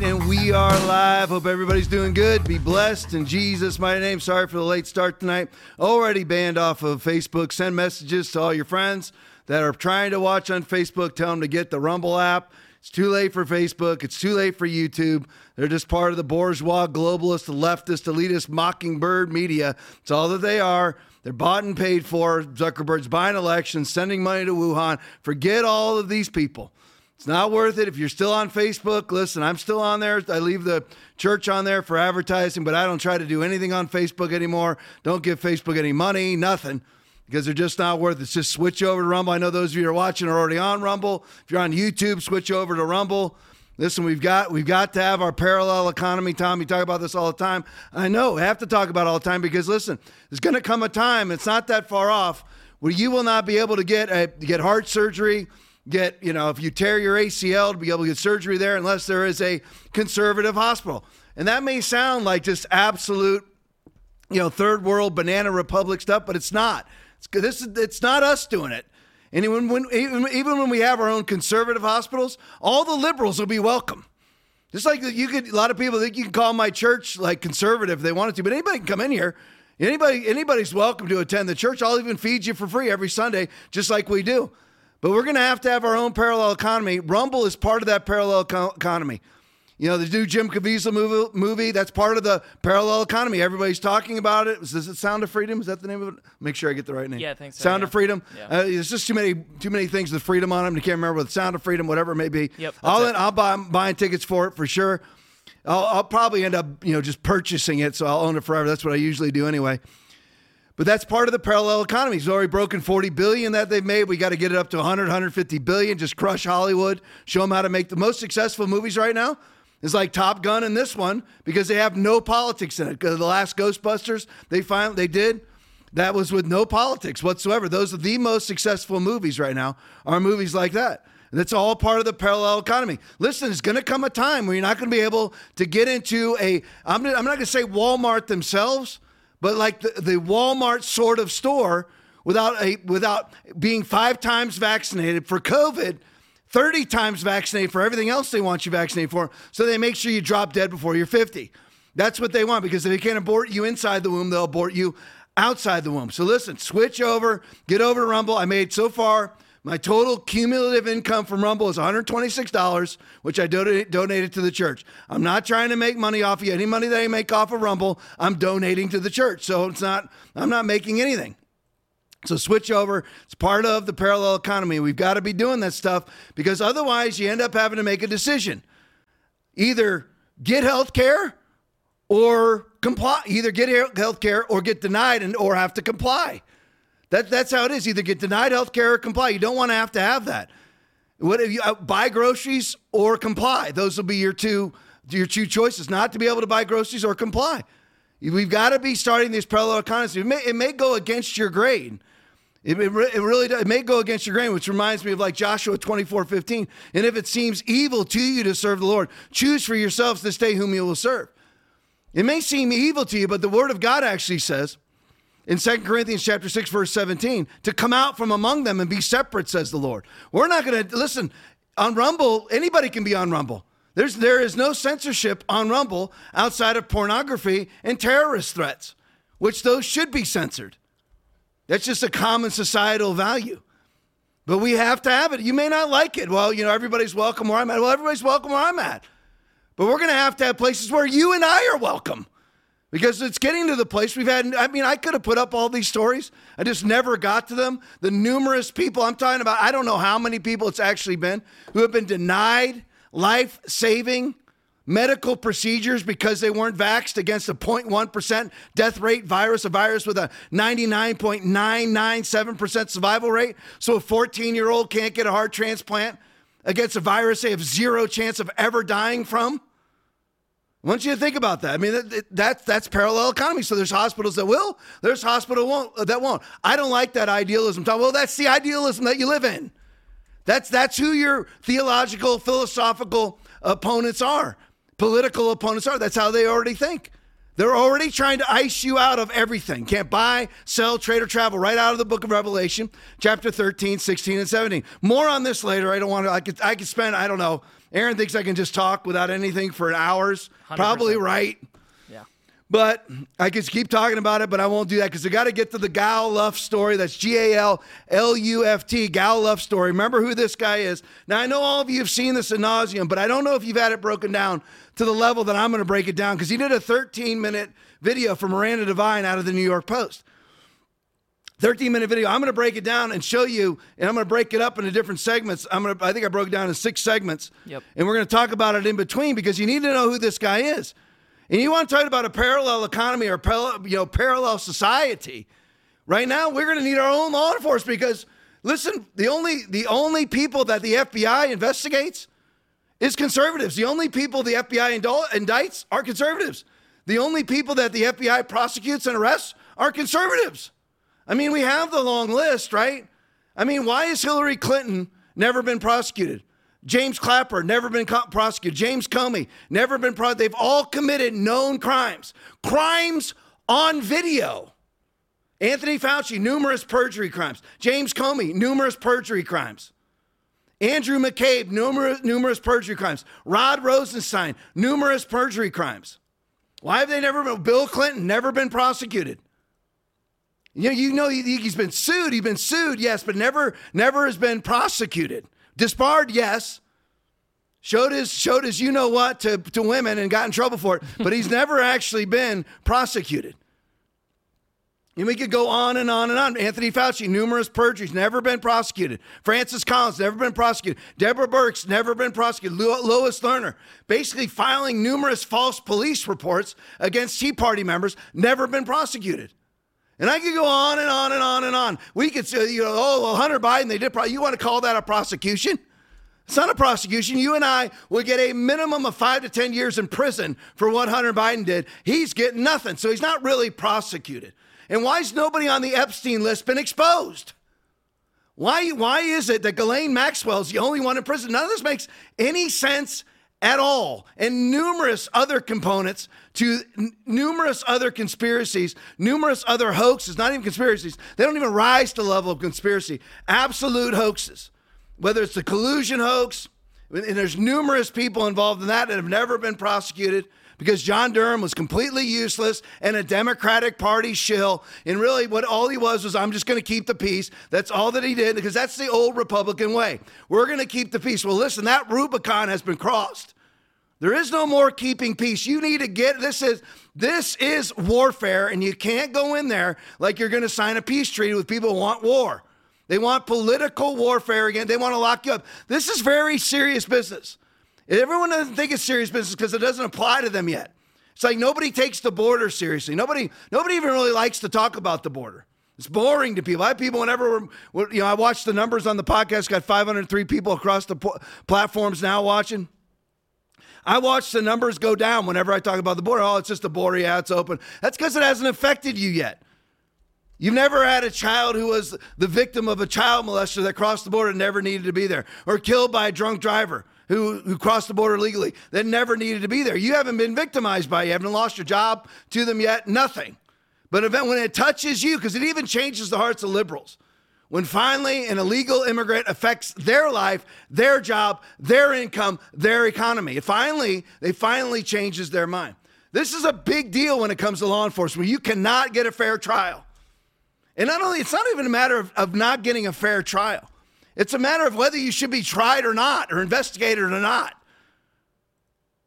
night, and we are live. Hope everybody's doing good. Be blessed in Jesus' mighty name. Sorry for the late start tonight. Already banned off of Facebook. Send messages to all your friends that are trying to watch on Facebook. Tell them to get the Rumble app. It's too late for Facebook. It's too late for YouTube. They're just part of the bourgeois, globalist, leftist, elitist, mockingbird media. It's all that they are. They're bought and paid for. Zuckerberg's buying elections, sending money to Wuhan. Forget all of these people. It's not worth it. If you're still on Facebook, listen, I'm still on there. I leave the church on there for advertising, but I don't try to do anything on Facebook anymore. Don't give Facebook any money, nothing, because they're just not worth it. Just switch over to Rumble. I know those of you who are watching are already on Rumble. If you're on YouTube, switch over to Rumble. Listen, we've got we've got to have our parallel economy, Tom. You talk about this all the time. I know we have to talk about all the time because listen, there's going to come a time. It's not that far off where you will not be able to get a, get heart surgery get, you know, if you tear your ACL to be able to get surgery there unless there is a conservative hospital. And that may sound like just absolute, you know, third world banana republic stuff, but it's not. It's, this is, it's not us doing it. And even when, even, even when we have our own conservative hospitals, all the liberals will be welcome. Just like you could, a lot of people think you can call my church like conservative if they wanted to, but anybody can come in here. Anybody, anybody's welcome to attend the church. I'll even feed you for free every Sunday, just like we do. But we're going to have to have our own parallel economy. Rumble is part of that parallel co- economy. You know, the new Jim Caviezel movie, movie, that's part of the parallel economy. Everybody's talking about it. Does it Sound of Freedom? Is that the name of it? Make sure I get the right name. Yeah, I think so. Sound yeah. of Freedom. Yeah. Uh, there's just too many too many things with freedom on them. You can't remember the Sound of Freedom, whatever it may be. Yep, I'll. I'll buy I'm buying tickets for it for sure. I'll, I'll probably end up, you know, just purchasing it, so I'll own it forever. That's what I usually do anyway. But that's part of the parallel economy. It's already broken 40 billion that they've made. We got to get it up to 100, 150 billion. Just crush Hollywood. Show them how to make the most successful movies right now. Is like Top Gun and this one because they have no politics in it. The last Ghostbusters they finally they did that was with no politics whatsoever. Those are the most successful movies right now. Are movies like that. And that's all part of the parallel economy. Listen, it's going to come a time where you're not going to be able to get into a. I'm, I'm not going to say Walmart themselves, but like the, the Walmart sort of store without a without being five times vaccinated for COVID, 30 times vaccinated for everything else they want you vaccinated for, so they make sure you drop dead before you're 50. That's what they want because if they can't abort you inside the womb, they'll abort you outside the womb. So listen, switch over, get over to Rumble. I made so far my total cumulative income from Rumble is $126, which I donate, donated to the church. I'm not trying to make money off of you. Any money that I make off of Rumble, I'm donating to the church. So it's not, I'm not making anything. So switch over. It's part of the parallel economy. We've got to be doing that stuff because otherwise you end up having to make a decision. Either get health care or comply. Either get health care or get denied and or have to comply. That, that's how it is. Either get denied health care or comply. You don't want to have to have that. What if you uh, buy groceries or comply? Those will be your two your two choices. Not to be able to buy groceries or comply. We've got to be starting these parallel economies. It may, it may go against your grain. It, it, it really does. It may go against your grain, which reminds me of like Joshua 24 15. And if it seems evil to you to serve the Lord, choose for yourselves this day whom you will serve. It may seem evil to you, but the word of God actually says in 2 Corinthians chapter 6 verse 17 to come out from among them and be separate says the Lord. We're not going to listen on Rumble, anybody can be on Rumble. There's there is no censorship on Rumble outside of pornography and terrorist threats, which those should be censored. That's just a common societal value. But we have to have it. You may not like it. Well, you know, everybody's welcome where I'm at. Well, everybody's welcome where I'm at. But we're going to have to have places where you and I are welcome because it's getting to the place we've had. I mean, I could have put up all these stories. I just never got to them. The numerous people I'm talking about, I don't know how many people it's actually been who have been denied life saving medical procedures because they weren't vaxxed against a 0.1% death rate virus, a virus with a 99.997% survival rate. So a 14 year old can't get a heart transplant against a virus they have zero chance of ever dying from. I want you to think about that. I mean, that, that's that's parallel economy. So there's hospitals that will, there's hospital won't, that won't. I don't like that idealism. Well, that's the idealism that you live in. That's that's who your theological, philosophical opponents are. Political opponents are. That's how they already think. They're already trying to ice you out of everything. Can't buy, sell, trade, or travel. Right out of the book of Revelation, chapter 13, 16, and 17. More on this later. I don't want to, I could, I could spend, I don't know, Aaron thinks I can just talk without anything for hours. 100%. Probably right. Yeah. But I could keep talking about it, but I won't do that because I got to get to the Gal Luft story. That's G A L L U F T, Gal Luft story. Remember who this guy is. Now, I know all of you have seen this in nauseum, but I don't know if you've had it broken down to the level that I'm going to break it down because he did a 13 minute video for Miranda Devine out of the New York Post. 13 minute video. I'm going to break it down and show you, and I'm going to break it up into different segments. I'm going to, I think I broke it down in six segments. Yep. And we're going to talk about it in between because you need to know who this guy is. And you want to talk about a parallel economy or parallel, you know, parallel society. Right now, we're going to need our own law enforcement because listen, the only the only people that the FBI investigates is conservatives. The only people the FBI indicts are conservatives. The only people that the FBI prosecutes and arrests are conservatives. I mean, we have the long list, right? I mean, why has Hillary Clinton never been prosecuted? James Clapper never been co- prosecuted. James Comey never been prosecuted. They've all committed known crimes, crimes on video. Anthony Fauci, numerous perjury crimes. James Comey, numerous perjury crimes. Andrew McCabe, numerous, numerous perjury crimes. Rod Rosenstein, numerous perjury crimes. Why have they never been? Bill Clinton, never been prosecuted. You know, you know he, has been sued. He's been sued, yes, but never, never has been prosecuted. Disbarred, yes. Showed his, showed his you know what to, to women and got in trouble for it, but he's never actually been prosecuted. And we could go on and on and on. Anthony Fauci, numerous perjuries, never been prosecuted. Francis Collins, never been prosecuted. Deborah Birx, never been prosecuted. Lois Lerner, basically filing numerous false police reports against Tea Party members, never been prosecuted. And I could go on and on and on and on. We could say, you know, oh, well, Hunter Biden, they did. Pro- you want to call that a prosecution? It's not a prosecution. You and I will get a minimum of five to 10 years in prison for what Hunter Biden did. He's getting nothing. So he's not really prosecuted. And why has nobody on the Epstein list been exposed? Why, why is it that Ghislaine Maxwell is the only one in prison? None of this makes any sense at all. And numerous other components to n- numerous other conspiracies, numerous other hoaxes, not even conspiracies. They don't even rise to the level of conspiracy. Absolute hoaxes. Whether it's the collusion hoax, and there's numerous people involved in that that have never been prosecuted because John Durham was completely useless and a Democratic Party shill. And really, what all he was was, I'm just going to keep the peace. That's all that he did because that's the old Republican way. We're going to keep the peace. Well, listen, that Rubicon has been crossed. There is no more keeping peace. You need to get this is this is warfare, and you can't go in there like you're going to sign a peace treaty with people who want war. They want political warfare again. They want to lock you up. This is very serious business. Everyone doesn't think it's serious business because it doesn't apply to them yet. It's like nobody takes the border seriously. Nobody, nobody even really likes to talk about the border. It's boring to people. I have people whenever you know I watch the numbers on the podcast. Got 503 people across the platforms now watching. I watch the numbers go down whenever I talk about the border. Oh, it's just a border. Yeah, it's open. That's because it hasn't affected you yet. You've never had a child who was the victim of a child molester that crossed the border and never needed to be there, or killed by a drunk driver who, who crossed the border legally that never needed to be there. You haven't been victimized by it. You haven't lost your job to them yet. Nothing. But event, when it touches you, because it even changes the hearts of liberals when finally an illegal immigrant affects their life, their job, their income, their economy. It finally, they finally changes their mind. This is a big deal when it comes to law enforcement. You cannot get a fair trial. And not only, it's not even a matter of, of not getting a fair trial. It's a matter of whether you should be tried or not, or investigated or not.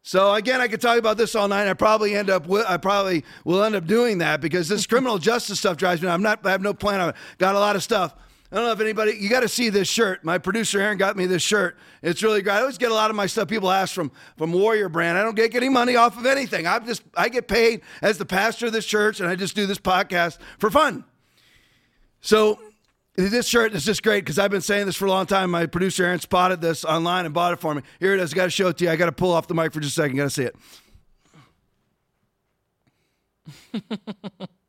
So again, I could talk about this all night. I probably end up, I probably will end up doing that because this criminal justice stuff drives me. I'm not, I have no plan. I've got a lot of stuff. I don't know if anybody, you got to see this shirt. My producer Aaron got me this shirt. It's really great. I always get a lot of my stuff. People ask from from Warrior Brand. I don't get any money off of anything. I'm just I get paid as the pastor of this church, and I just do this podcast for fun. So this shirt is just great because I've been saying this for a long time. My producer Aaron spotted this online and bought it for me. Here it is. I got to show it to you. I got to pull off the mic for just a second. Got to see it.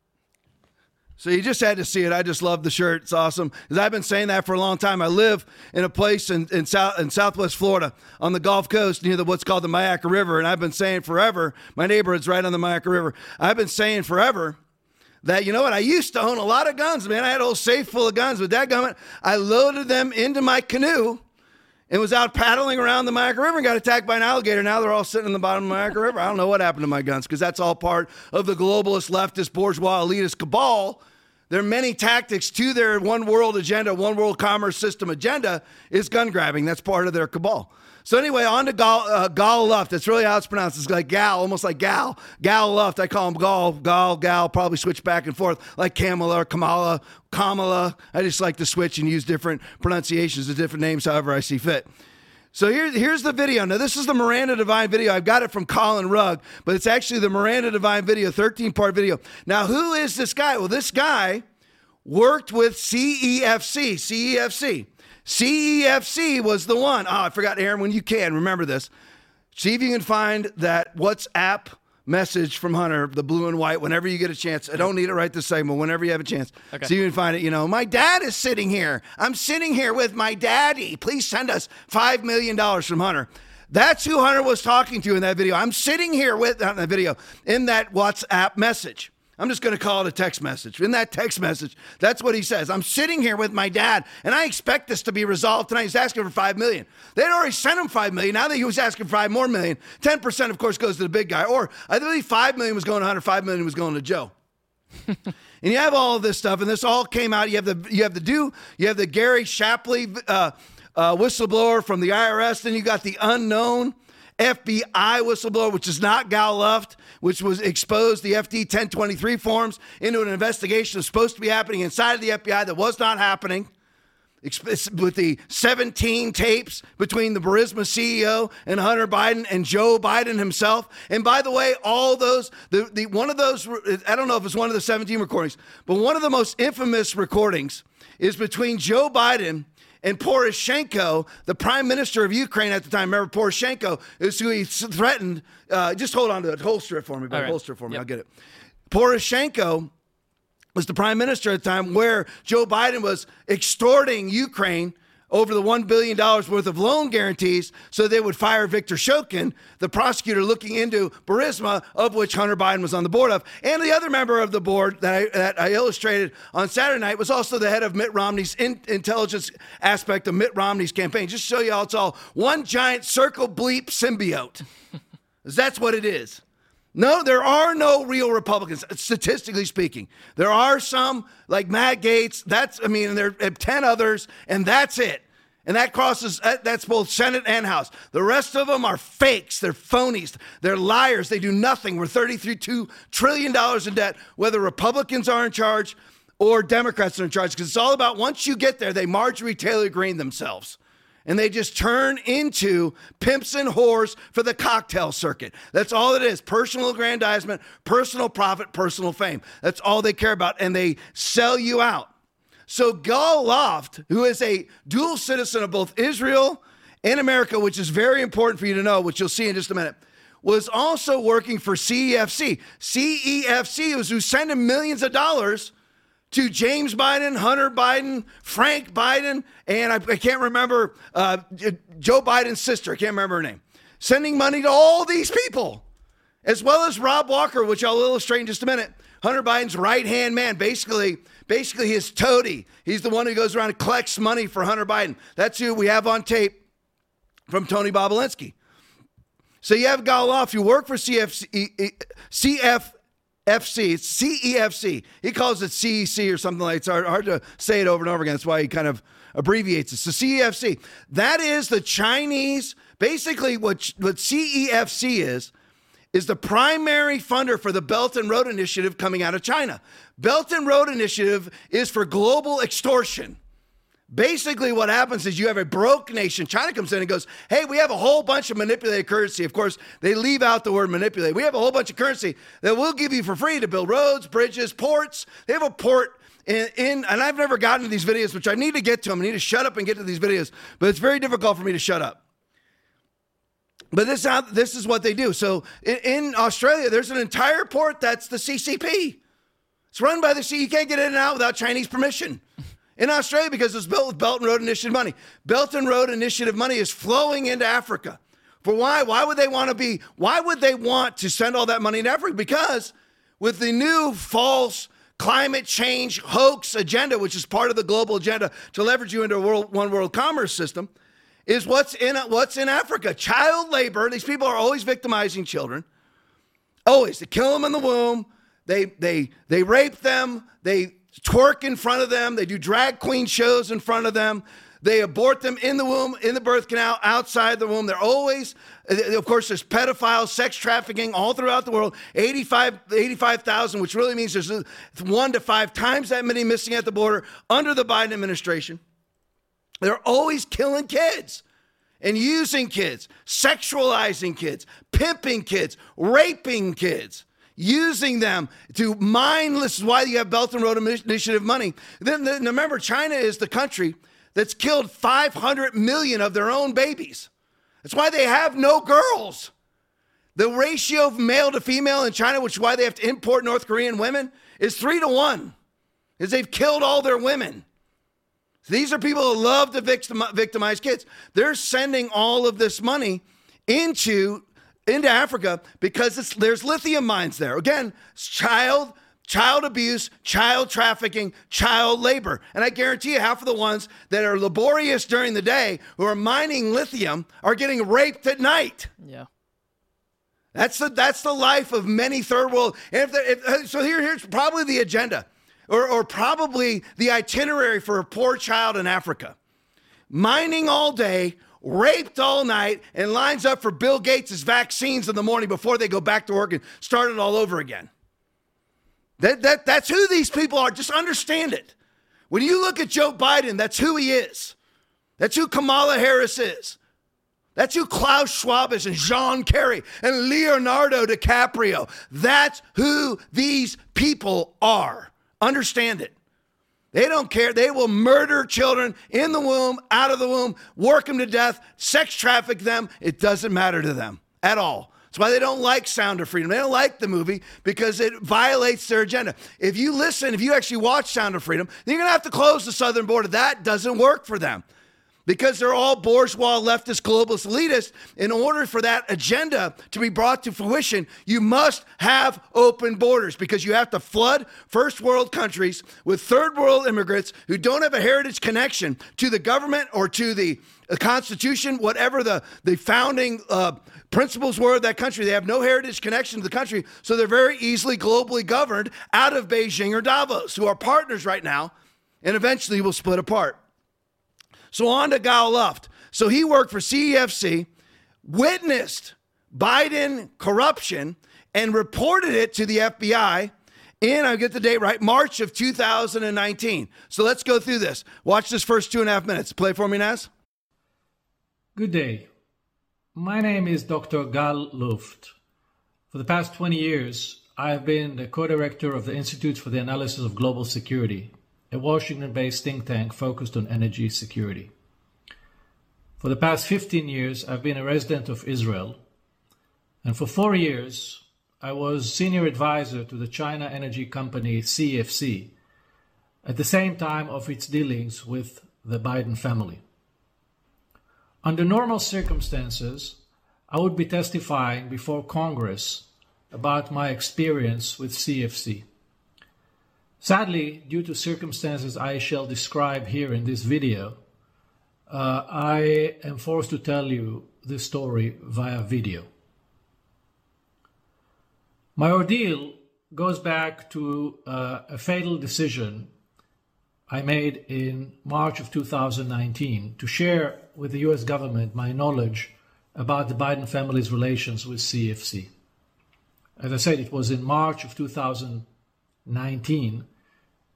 So you just had to see it. I just love the shirt. It's awesome because I've been saying that for a long time. I live in a place in, in south in Southwest Florida on the Gulf Coast near the what's called the Myakka River, and I've been saying forever. My neighborhood's right on the Myakka River. I've been saying forever that you know what? I used to own a lot of guns, man. I had a whole safe full of guns, but that gun, I loaded them into my canoe and was out paddling around the Myakka River and got attacked by an alligator. Now they're all sitting in the bottom of the Myakka River. I don't know what happened to my guns because that's all part of the globalist, leftist, bourgeois, elitist cabal. There are many tactics to their one world agenda, one world commerce system agenda is gun grabbing. That's part of their cabal. So anyway, on to Gal, uh, Gal Luft. That's really how it's pronounced. It's like Gal, almost like Gal. Gal Luft. I call him Gal, Gal, Gal. Probably switch back and forth like Kamala or Kamala, Kamala. I just like to switch and use different pronunciations of different names however I see fit. So here, here's the video. Now, this is the Miranda Devine video. I've got it from Colin Rugg, but it's actually the Miranda Devine video, 13 part video. Now, who is this guy? Well, this guy worked with CEFC. CEFC. CEFC was the one. Oh, I forgot, Aaron, when you can, remember this. See if you can find that WhatsApp message from Hunter, the blue and white, whenever you get a chance. I don't need it right this second, but whenever you have a chance. Okay. See if you can find it. You know, my dad is sitting here. I'm sitting here with my daddy. Please send us $5 million from Hunter. That's who Hunter was talking to in that video. I'm sitting here with, in that video, in that WhatsApp message. I'm just going to call it a text message. In that text message, that's what he says. I'm sitting here with my dad, and I expect this to be resolved tonight. He's asking for five million. They'd already sent him five million. Now that he was asking for five more million, ten percent, of course, goes to the big guy. Or I believe five million was going to Hunter, five million was going to Joe. and you have all of this stuff, and this all came out. You have the you have the do you have the Gary Shapley uh, uh, whistleblower from the IRS. Then you got the unknown FBI whistleblower, which is not Gal Luft, which was exposed the FD 1023 forms into an investigation that's supposed to be happening inside of the FBI that was not happening. With the 17 tapes between the Burisma CEO and Hunter Biden and Joe Biden himself. And by the way, all those, the, the one of those, I don't know if it's one of the 17 recordings, but one of the most infamous recordings is between Joe Biden and Poroshenko, the prime minister of Ukraine at the time, remember Poroshenko is who he threatened. Uh, just hold on to it. Holster it for me, but right. holster it for me. Yep. I'll get it. Poroshenko was the prime minister at the time where Joe Biden was extorting Ukraine over the $1 billion worth of loan guarantees so they would fire Victor Shokin, the prosecutor looking into Burisma, of which Hunter Biden was on the board of. And the other member of the board that I, that I illustrated on Saturday night was also the head of Mitt Romney's in, intelligence aspect of Mitt Romney's campaign. Just show you how it's all one giant circle bleep symbiote. That's what it is. No, there are no real Republicans, statistically speaking. There are some, like Matt Gaetz. that's, I mean, there are 10 others, and that's it. And that crosses, that's both Senate and House. The rest of them are fakes. They're phonies. They're liars. They do nothing. We're $33 trillion in debt, whether Republicans are in charge or Democrats are in charge, because it's all about once you get there, they Marjorie Taylor Greene themselves and they just turn into pimps and whores for the cocktail circuit. That's all it is personal aggrandizement, personal profit, personal fame. That's all they care about. And they sell you out. So Gal Luft, who is a dual citizen of both Israel and America, which is very important for you to know, which you'll see in just a minute, was also working for CEFC. CEFC was who sent him millions of dollars to James Biden, Hunter Biden, Frank Biden, and I, I can't remember uh, Joe Biden's sister. I can't remember her name. Sending money to all these people, as well as Rob Walker, which I'll illustrate in just a minute. Hunter Biden's right hand man, basically, basically his toady. He's the one who goes around and collects money for Hunter Biden. That's who we have on tape from Tony Bobulinski. So you have Gal you work for CFC, CF, FC, CEFC. He calls it CEC or something like It's hard, hard to say it over and over again. That's why he kind of abbreviates it. So CEFC, that is the Chinese, basically what, what CEFC is, is the primary funder for the Belt and Road Initiative coming out of China. Belt and Road Initiative is for global extortion. Basically, what happens is you have a broke nation. China comes in and goes, Hey, we have a whole bunch of manipulated currency. Of course, they leave out the word manipulate. We have a whole bunch of currency that we'll give you for free to build roads, bridges, ports. They have a port in, in, and I've never gotten to these videos, which I need to get to them. I need to shut up and get to these videos, but it's very difficult for me to shut up. But this, this is what they do. So in, in Australia, there's an entire port that's the CCP. It's run by the C. You can't get in and out without Chinese permission in Australia because it's built with Belt and Road Initiative money. Belt and Road Initiative money is flowing into Africa. For why? Why would they want to be, why would they want to send all that money to Africa? Because with the new false climate change hoax agenda, which is part of the global agenda to leverage you into a world, one world commerce system, is what's in what's in Africa. Child labor. These people are always victimizing children. Always. They kill them in the womb. They they they rape them. They twerk in front of them. They do drag queen shows in front of them. They abort them in the womb, in the birth canal, outside the womb. They're always, uh, of course, there's pedophiles, sex trafficking all throughout the world. 85, 85,000, which really means there's one to five times that many missing at the border under the Biden administration. They're always killing kids and using kids, sexualizing kids, pimping kids, raping kids using them to mindless is why you have Belt and Road Initiative money. Then, then remember, China is the country that's killed 500 million of their own babies. That's why they have no girls. The ratio of male to female in China, which is why they have to import North Korean women, is three to one, is they've killed all their women. So these are people who love to victimize kids. They're sending all of this money into into Africa because there's lithium mines there. Again, child child abuse, child trafficking, child labor. And I guarantee you, half of the ones that are laborious during the day who are mining lithium are getting raped at night. Yeah. That's the that's the life of many third world. And if, if uh, so, here here's probably the agenda, or or probably the itinerary for a poor child in Africa: mining all day, raped all night, and lines up for Bill Gates' vaccines in the morning before they go back to work and start it all over again. That, that, that's who these people are. Just understand it. When you look at Joe Biden, that's who he is. That's who Kamala Harris is. That's who Klaus Schwab is and John Kerry and Leonardo DiCaprio. That's who these people are. Understand it. They don't care. They will murder children in the womb, out of the womb, work them to death, sex traffic them. It doesn't matter to them at all. That's why they don't like Sound of Freedom. They don't like the movie because it violates their agenda. If you listen, if you actually watch Sound of Freedom, then you're going to have to close the southern border. That doesn't work for them because they're all bourgeois, leftist, globalist elitists. In order for that agenda to be brought to fruition, you must have open borders because you have to flood first world countries with third world immigrants who don't have a heritage connection to the government or to the Constitution, whatever the, the founding uh, principles were of that country. They have no heritage connection to the country, so they're very easily globally governed out of Beijing or Davos, who are partners right now and eventually will split apart. So on to Gal Luft. So he worked for CEFC, witnessed Biden corruption, and reported it to the FBI in, I'll get the date right, March of 2019. So let's go through this. Watch this first two and a half minutes. Play for me, Naz. Good day. My name is Dr. Gal Luft. For the past 20 years, I have been the co director of the Institute for the Analysis of Global Security, a Washington based think tank focused on energy security. For the past 15 years, I've been a resident of Israel. And for four years, I was senior advisor to the China energy company CFC, at the same time of its dealings with the Biden family. Under normal circumstances, I would be testifying before Congress about my experience with CEFC. Sadly, due to circumstances I shall describe here in this video, uh, I am forced to tell you this story via video. My ordeal goes back to uh, a fatal decision I made in March of 2019 to share with the US government my knowledge about the Biden family's relations with CFC. As I said, it was in March of 2019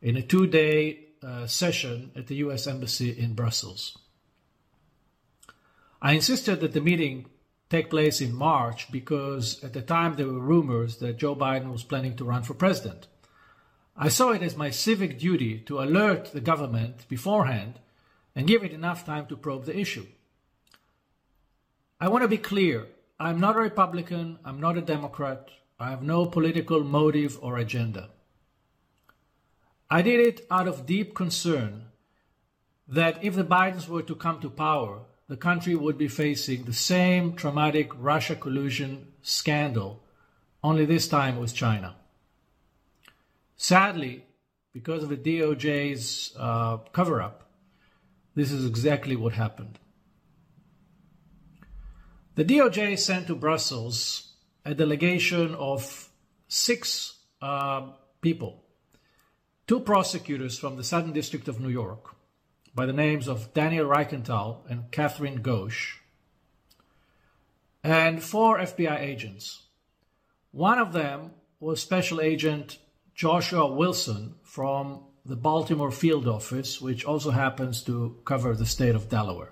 in a two day uh, session at the US Embassy in Brussels. I insisted that the meeting take place in March because at the time there were rumors that Joe Biden was planning to run for president. I saw it as my civic duty to alert the government beforehand and give it enough time to probe the issue. I want to be clear I'm not a Republican, I'm not a Democrat, I have no political motive or agenda. I did it out of deep concern that if the Bidens were to come to power, the country would be facing the same traumatic Russia collusion scandal, only this time with China. Sadly, because of the DOJ's uh, cover up, this is exactly what happened. The DOJ sent to Brussels a delegation of six uh, people, two prosecutors from the Southern District of New York by the names of Daniel Reichental and Catherine Ghosh, and four FBI agents. One of them was Special Agent Joshua Wilson from the Baltimore field office, which also happens to cover the state of Delaware.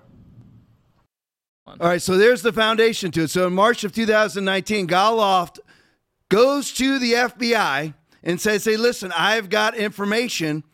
All right, so there's the foundation to it. So in March of 2019, Gal Luft goes to the FBI and say, Hey, listen, I've got information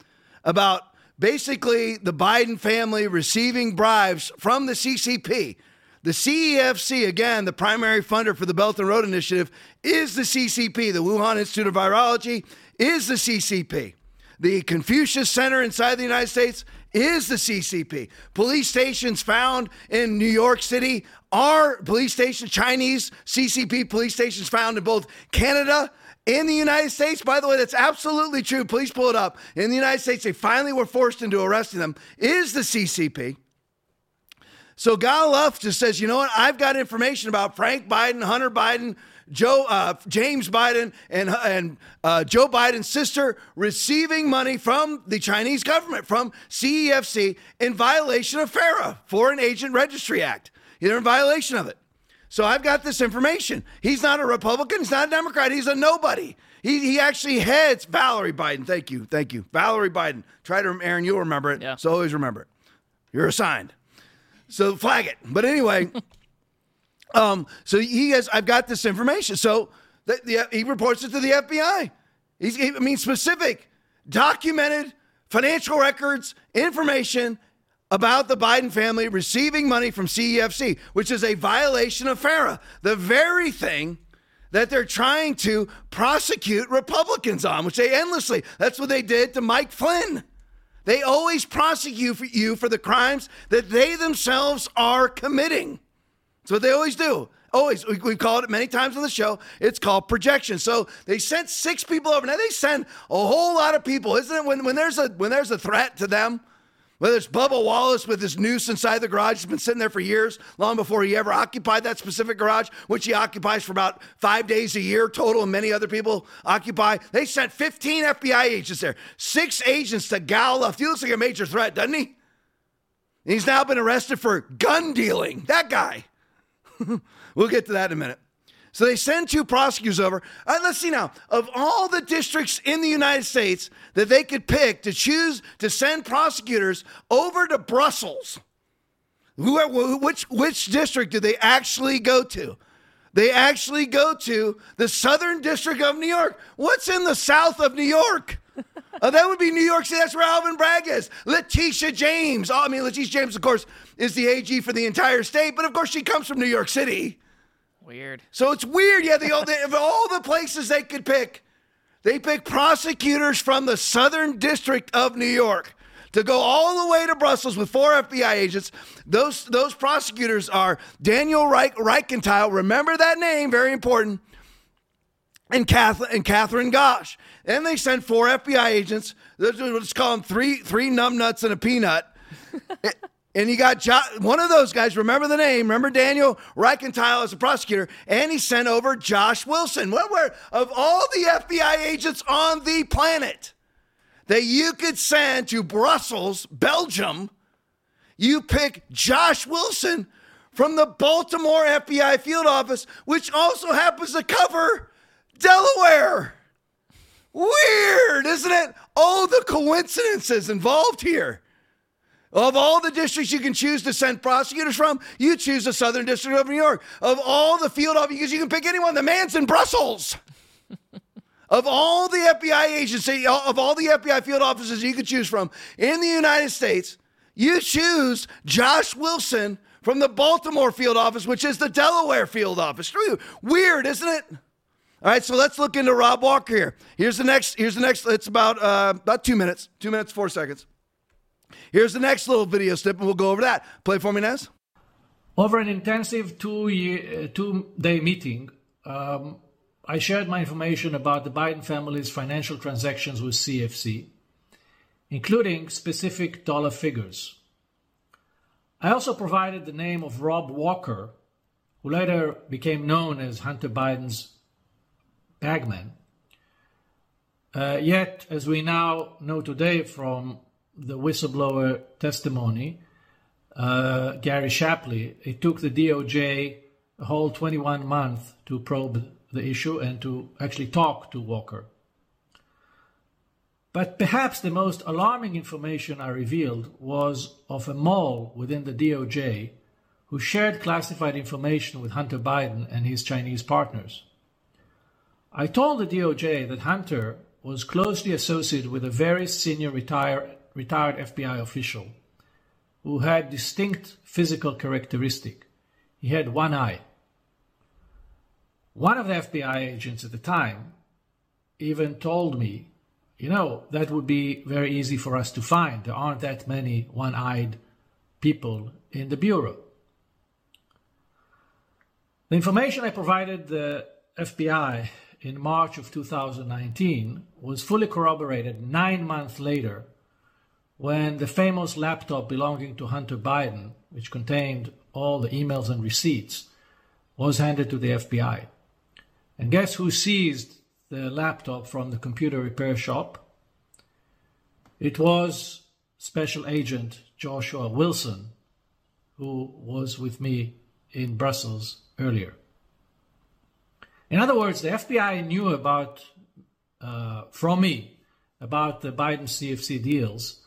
about basically the Biden family receiving bribes from the CCP. The CEFC, again, the primary funder for the Belt and Road Initiative, is the CCP. The Wuhan Institute of Virology is the CCP. The Confucius Center inside the United States is the CCP. Police stations found in New York City are police stations, Chinese CCP police stations found in both Canada in the United States, by the way, that's absolutely true. Please pull it up. In the United States, they finally were forced into arresting them, is the CCP. So Gal Luft just says, you know what? I've got information about Frank Biden, Hunter Biden, Joe, uh, James Biden, and and uh, Joe Biden's sister receiving money from the Chinese government from CEFC in violation of FARA, Foreign Agent Registry Act. They're in violation of it. So I've got this information. He's not a Republican. He's not a Democrat. He's a nobody. He, he actually heads Valerie Biden. Thank you. Thank you. Valerie Biden. Try to, Aaron, you'll remember it. Yeah. So always remember it. You're assigned. So flag it. But anyway, um, so he has, I've got this information. So the, the, he reports it to the FBI. He's, he, I mean, specific, documented financial records, information about the Biden family receiving money from CEFC, which is a violation of FARA, the very thing that they're trying to prosecute Republicans on, which they endlessly, that's what they did to Mike Flynn. They always prosecute you for the crimes that they themselves are committing. That's what they always do. Always. We, we called it many times on the show. It's called projection. So they sent six people over. Now they send a whole lot of people, isn't it? When, when there's a when there's a threat to them, whether it's Bubba Wallace with his noose inside the garage, he's been sitting there for years, long before he ever occupied that specific garage, which he occupies for about five days a year total, and many other people occupy. They sent 15 FBI agents there, six agents to Gal He looks like a major threat, doesn't he? He's now been arrested for gun dealing. That guy. we'll get to that in a minute. So they send two prosecutors over. Uh, let's see now. Of all the districts in the United States that they could pick to choose to send prosecutors over to Brussels, who, which, which district did they actually go to? They actually go to the Southern District of New York. What's in the south of New York? uh, that would be New York City. That's where Alvin Bragg is. Letitia James. Oh, I mean, Letitia James, of course, is the AG for the entire state, but of course, she comes from New York City. Weird. So it's weird. Yeah, they, they, of all the places they could pick, they pick prosecutors from the Southern District of New York to go all the way to Brussels with four FBI agents. Those those prosecutors are Daniel Reich, Reichenthal. Remember that name, very important. And Catherine and Catherine Ghosh. And they sent four FBI agents. Let's call them three three numbnuts and a peanut. And you got jo- one of those guys, remember the name, remember Daniel Reichenthal as a prosecutor, and he sent over Josh Wilson. What were, of all the FBI agents on the planet that you could send to Brussels, Belgium, you pick Josh Wilson from the Baltimore FBI field office, which also happens to cover Delaware. Weird, isn't it? All the coincidences involved here. Of all the districts you can choose to send prosecutors from, you choose the Southern District of New York. Of all the field officers, you can pick anyone. The man's in Brussels. of all the FBI agency, of all the FBI field officers you could choose from in the United States, you choose Josh Wilson from the Baltimore field office, which is the Delaware field office. Weird, isn't it? All right, so let's look into Rob Walker here. Here's the next. Here's the next. It's about uh, about two minutes. Two minutes, four seconds. Here's the next little video snip, and we'll go over that. Play for me, Nez. Over an intensive two year, two day meeting, um, I shared my information about the Biden family's financial transactions with CFC, including specific dollar figures. I also provided the name of Rob Walker, who later became known as Hunter Biden's bagman. Uh, yet, as we now know today from the whistleblower testimony, uh, Gary Shapley, it took the DOJ a whole 21 months to probe the issue and to actually talk to Walker. But perhaps the most alarming information I revealed was of a mole within the DOJ who shared classified information with Hunter Biden and his Chinese partners. I told the DOJ that Hunter was closely associated with a very senior retired, retired FBI official who had distinct physical characteristic. He had one eye. One of the FBI agents at the time even told me, you know, that would be very easy for us to find. There aren't that many one eyed people in the Bureau. The information I provided the FBI in March of 2019 was fully corroborated nine months later when the famous laptop belonging to Hunter Biden, which contained all the emails and receipts, was handed to the FBI. And guess who seized the laptop from the computer repair shop? It was Special Agent Joshua Wilson, who was with me in Brussels earlier. In other words, the FBI knew about, uh, from me, about the Biden CFC deals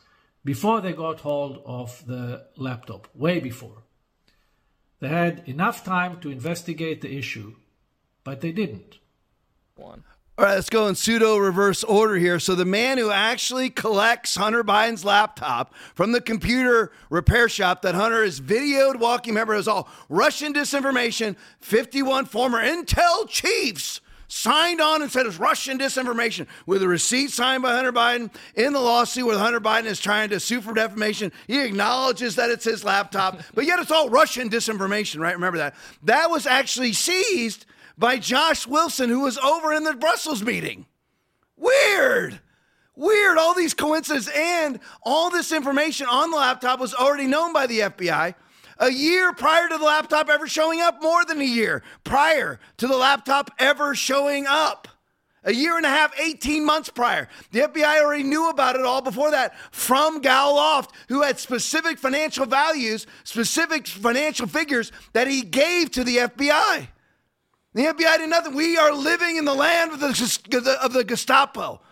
before they got hold of the laptop, way before. They had enough time to investigate the issue, but they didn't. One. All right, let's go in pseudo reverse order here. So, the man who actually collects Hunter Biden's laptop from the computer repair shop that Hunter is videoed walking, remember, it was all Russian disinformation, 51 former intel chiefs signed on and said it's Russian disinformation with a receipt signed by Hunter Biden in the lawsuit where Hunter Biden is trying to sue for defamation. He acknowledges that it's his laptop, but yet it's all Russian disinformation, right? Remember that. That was actually seized by Josh Wilson, who was over in the Brussels meeting. Weird. Weird. All these coincidences and all this information on the laptop was already known by the FBI a year prior to the laptop ever showing up, more than a year prior to the laptop ever showing up. A year and a half, 18 months prior. The FBI already knew about it all before that from Gal Luft, who had specific financial values, specific financial figures that he gave to the FBI. The FBI did nothing. We are living in the land of the, of the Gestapo.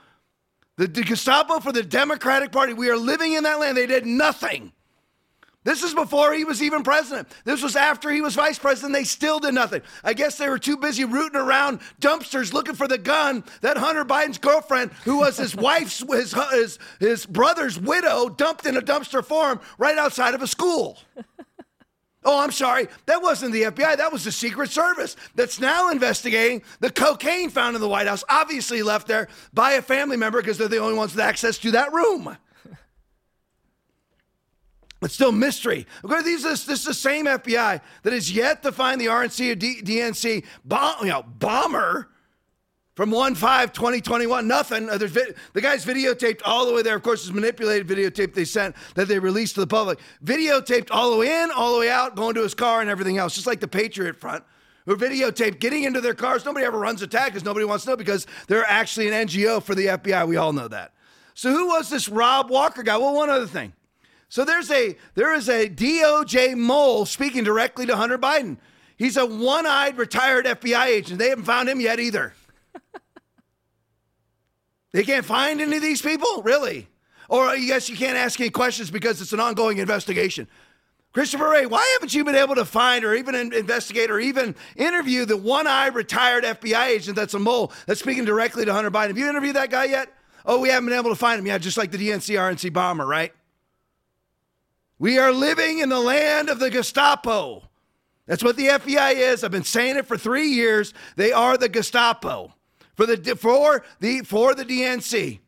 The, the Gestapo for the Democratic Party. We are living in that land. They did nothing. This is before he was even president. This was after he was vice president. They still did nothing. I guess they were too busy rooting around dumpsters looking for the gun that Hunter Biden's girlfriend, who was his wife's, his, his, his brother's widow, dumped in a dumpster for him right outside of a school. Oh, I'm sorry. That wasn't the FBI. That was the Secret Service that's now investigating the cocaine found in the White House, obviously left there by a family member because they're the only ones with access to that room. It's still mystery. Okay, these this, this is the same FBI that is yet to find the RNC or D, DNC bomb, you know, bomber from 1 5 2021. Nothing. Uh, vi- the guy's videotaped all the way there. Of course, it's manipulated videotape they sent that they released to the public. Videotaped all the way in, all the way out, going to his car and everything else, just like the Patriot Front. Who videotaped getting into their cars. Nobody ever runs a tag because nobody wants to know because they're actually an NGO for the FBI. We all know that. So who was this Rob Walker guy? Well, one other thing. So there's a there is a DOJ mole speaking directly to Hunter Biden. He's a one-eyed retired FBI agent. They haven't found him yet either. they can't find any of these people, really. Or I guess you can't ask any questions because it's an ongoing investigation. Christopher Wray, why haven't you been able to find or even investigate or even interview the one-eyed retired FBI agent that's a mole that's speaking directly to Hunter Biden? Have you interviewed that guy yet? Oh, we haven't been able to find him yet, just like the DNC RNC bomber, right? We are living in the land of the Gestapo. That's what the FBI is. I've been saying it for three years. They are the Gestapo for the for the for the DNC,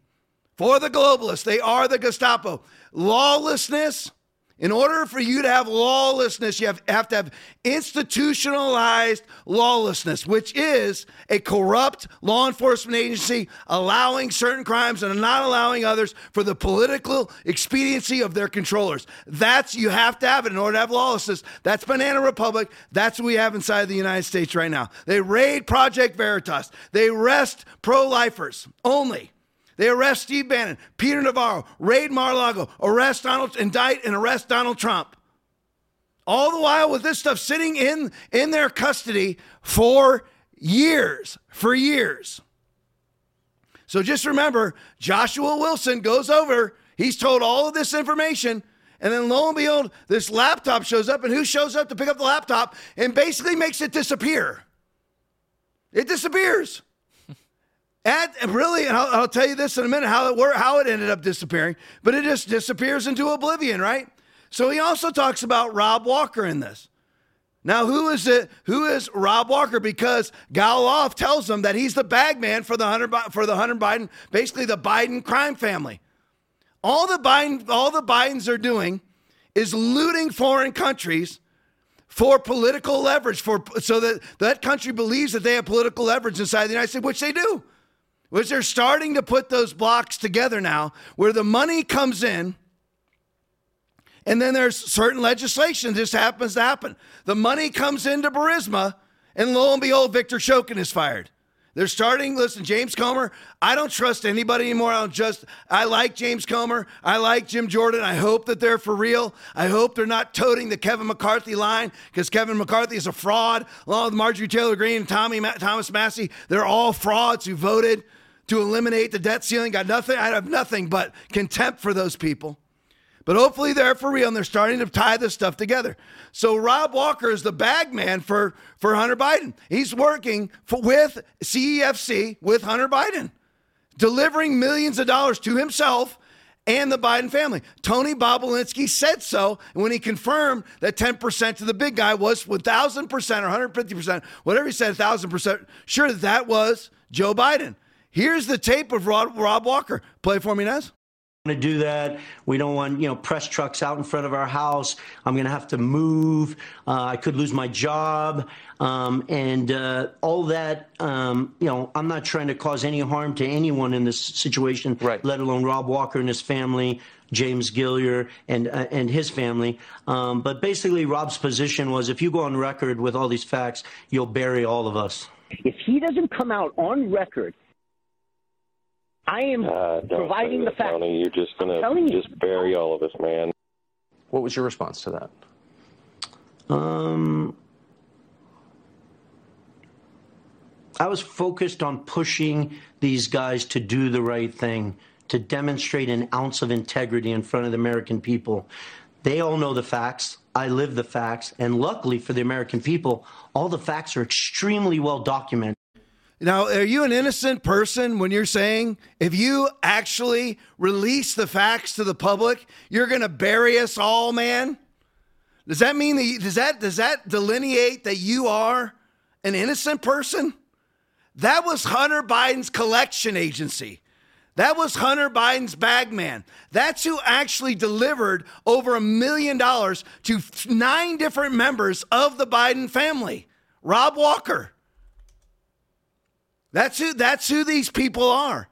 for the globalists. They are the Gestapo. Lawlessness In order for you to have lawlessness, you have, have, to have institutionalized lawlessness, which is a corrupt law enforcement agency allowing certain crimes and not allowing others for the political expediency of their controllers. That's you have to have it in order to have lawlessness. That's Banana Republic. That's what we have inside the United States right now. They raid Project Veritas. They arrest pro-lifers only. They arrest Steve Bannon, Peter Navarro, raid Mar-a-Lago, arrest Donald, indict and arrest Donald Trump. All the while with this stuff sitting in in their custody for years, for years. So just remember, Joshua Wilson goes over, he's told all of this information, and then lo and behold, this laptop shows up, and who shows up to pick up the laptop and basically makes it disappear? It disappears. And really, and I'll, I'll, tell you this in a minute how it how it ended up disappearing, but it just disappears into oblivion, right? So he also talks about Rob Walker in this. Now, who is it? Who is Rob Walker? Because Gal Luft tells him that he's the bagman for the Hunter for the Hunter Biden, basically the Biden crime family. All the Biden, all the Bidens are doing is looting foreign countries for political leverage, for so that that country believes that they have political leverage inside the United States, which they do which they're starting to put those blocks together now where the money comes in and then there's certain legislation just happens to happen. The money comes into Burisma, and lo and behold, Victor Shokin is fired. They're starting, listen, James Comer, I don't trust anybody anymore. I don't just, I like James Comer. I like Jim Jordan. I hope that they're for real. I hope they're not toting the Kevin McCarthy line because Kevin McCarthy is a fraud, along with Marjorie Taylor Greene and Tommy, Thomas Massey, They're all frauds who voted to eliminate the debt ceiling. Got nothing. I have nothing but contempt for those people. But hopefully they're for real and they're starting to tie this stuff together. So Rob Walker is the bag man for, for Hunter Biden. He's working for, with CEFC with Hunter Biden, delivering millions of dollars to himself and the Biden family. Tony Bobulinski said so when he confirmed that 10% to the big guy was 1,000% or 150%, whatever he said, 1,000%, sure that that was Joe Biden. Here's the tape of Rob, Rob Walker. Play for me, Nez to do that. We don't want, you know, press trucks out in front of our house. I'm going to have to move. Uh, I could lose my job. Um, and uh, all that, um, you know, I'm not trying to cause any harm to anyone in this situation, right. let alone Rob Walker and his family, James Gilliar and uh, and his family. Um, but basically, Rob's position was if you go on record with all these facts, you'll bury all of us. If he doesn't come out on record I am uh, providing the facts. Tony, you're just going to just bury all of us, man. What was your response to that? Um, I was focused on pushing these guys to do the right thing, to demonstrate an ounce of integrity in front of the American people. They all know the facts. I live the facts. And luckily for the American people, all the facts are extremely well documented. Now, are you an innocent person when you're saying if you actually release the facts to the public, you're going to bury us all, man? Does that mean that you, does that does that delineate that you are an innocent person? That was Hunter Biden's collection agency. That was Hunter Biden's bagman. That's who actually delivered over a million dollars to nine different members of the Biden family. Rob Walker. That's who that's who these people are.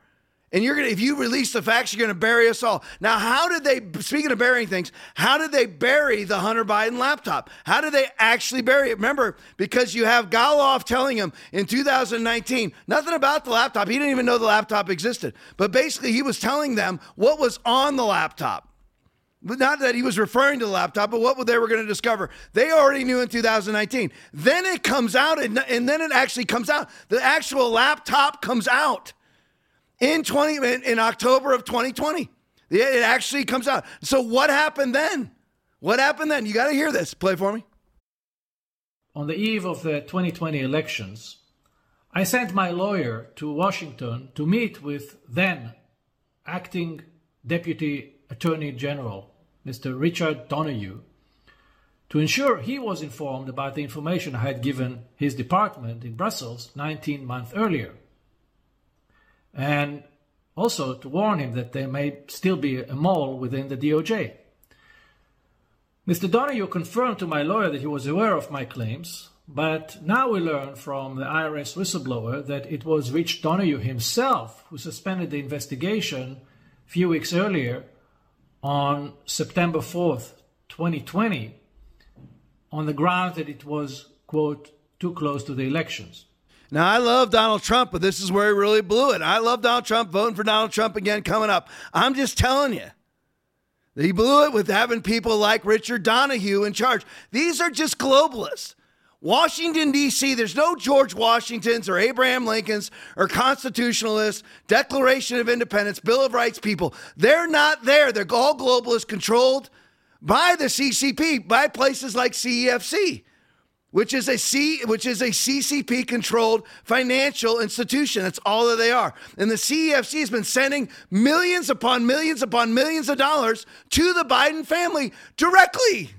And you're gonna if you release the facts, you're gonna bury us all. Now, how did they speaking of burying things, how did they bury the Hunter Biden laptop? How did they actually bury it? Remember, because you have Gal Luft telling him in 2019, nothing about the laptop. He didn't even know the laptop existed. But basically he was telling them what was on the laptop. Not that he was referring to the laptop, but what they were going to discover. They already knew in 2019. Then it comes out, and, and then it actually comes out. The actual laptop comes out in 20 in, in October of 2020. It actually comes out. So what happened then? What happened then? You got to hear this. Play for me. On the eve of the 2020 elections, I sent my lawyer to Washington to meet with then acting Deputy Attorney General Mr. Richard Donoghue, to ensure he was informed about the information I had given his department in Brussels 19 months earlier, and also to warn him that there may still be a mole within the DOJ. Mr. Donoghue confirmed to my lawyer that he was aware of my claims, but now we learn from the IRS whistleblower that it was Rich Donoghue himself who suspended the investigation a few weeks earlier on September 4th, 2020, on the ground that it was, quote, too close to the elections. Now, I love Donald Trump, but this is where he really blew it. I love Donald Trump, voting for Donald Trump again coming up. I'm just telling you he blew it with having people like Richard Donoghue in charge. These are just globalists. Washington, D.C., there's no George Washingtons or Abraham Lincolns or constitutionalists, Declaration of Independence, Bill of Rights people. They're not there. They're all globalists controlled by the CCP, by places like CEFC, which is a C, which is a CCP controlled financial institution. That's all that they are. And the CEFC has been sending millions upon millions upon millions of dollars to the Biden family directly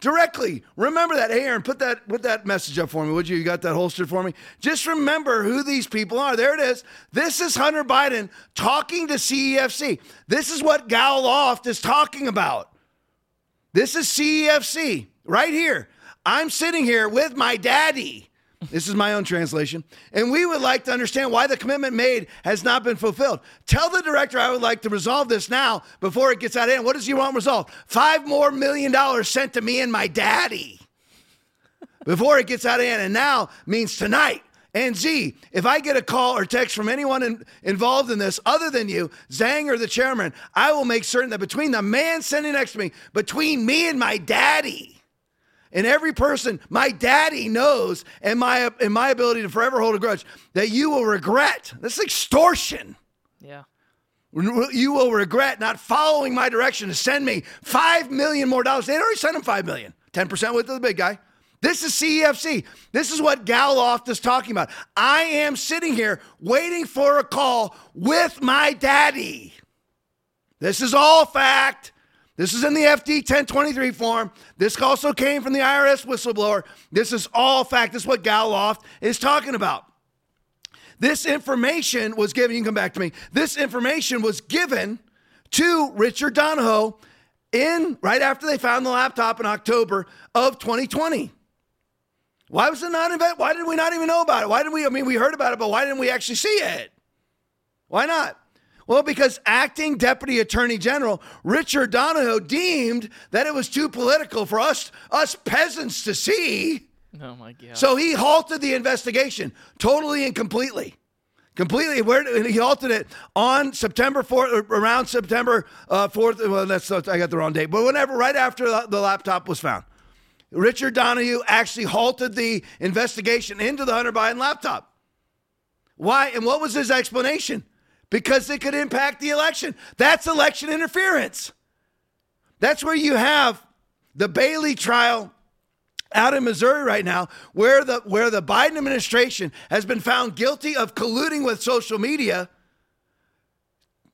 directly. Remember that. Hey, Aaron, put that put that message up for me, would you? You got that holstered for me? Just remember who these people are. There it is. This is Hunter Biden talking to CEFC. This is what Gal Luft is talking about. This is CEFC right here. I'm sitting here with my daddy this is my own translation. And we would like to understand why the commitment made has not been fulfilled. Tell the director I would like to resolve this now before it gets out of hand. What does he want resolved? Five more million dollars sent to me and my daddy before it gets out of hand. And now means tonight. And Z, if I get a call or text from anyone in, involved in this other than you, Zhang or the chairman, I will make certain that between the man sitting next to me, between me and my daddy, and every person, my daddy knows, and my and my ability to forever hold a grudge that you will regret. This is extortion. Yeah. You will regret not following my direction to send me five million more dollars. They already sent him five million. Ten percent with the big guy. This is CEFC. This is what Gal Luft is talking about. I am sitting here waiting for a call with my daddy. This is all fact. This is in the FD 1023 form. This also came from the IRS whistleblower. This is all fact. This is what Gal Luft is talking about. This information was given, you can come back to me. This information was given to Richard Donoghue in right after they found the laptop in October of 2020. Why was it not invent? Why did we not even know about it? Why did we? I mean, we heard about it, but why didn't we actually see it? Why not? Well, because acting Deputy Attorney General Richard Donoghue deemed that it was too political for us us peasants to see. Oh my god! So he halted the investigation totally and completely, completely. Where he halted it on September fourth, around September uh, fourth. well, that's I got the wrong date, but whenever right after the laptop was found, Richard Donoghue actually halted the investigation into the Hunter Biden laptop. Why? And what was his explanation? Because it could impact the election. That's election interference. That's where you have the Bailey trial out in Missouri right now, where the where the Biden administration has been found guilty of colluding with social media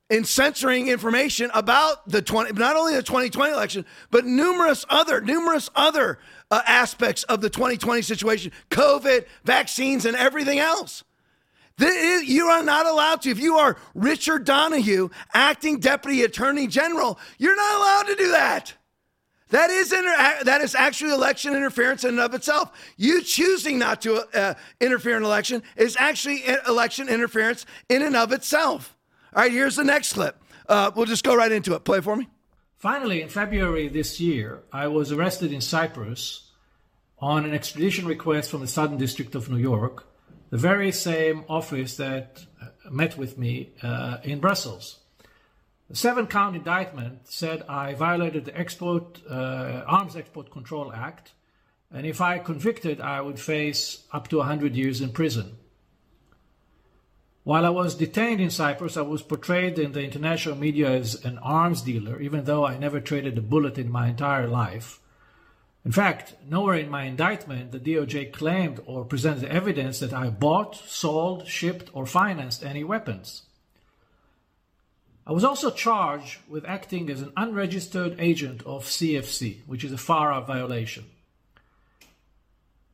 in censoring information about the 20 not only the 2020 election but numerous other numerous other uh, aspects of the 2020 situation covid vaccines and everything else you are not allowed to. If you are Richard Donoghue, acting deputy attorney general, you're not allowed to do that. That is inter- that is actually election interference in and of itself. You choosing not to uh, interfere in election is actually election interference in and of itself. All right, here's the next clip. Uh, we'll just go right into it. Play for me. Finally, in February this year, I was arrested in Cyprus on an extradition request from the Southern District of New York the very same office that uh, met with me uh, in Brussels. The seven count indictment said I violated the Export uh, Arms Export Control Act, and if I convicted, I would face up to 100 years in prison. While I was detained in Cyprus, I was portrayed in the international media as an arms dealer, even though I never traded a bullet in my entire life. In fact, nowhere in my indictment the DOJ claimed or presented evidence that I bought, sold, shipped, or financed any weapons. I was also charged with acting as an unregistered agent of CFC, which is a FARA violation.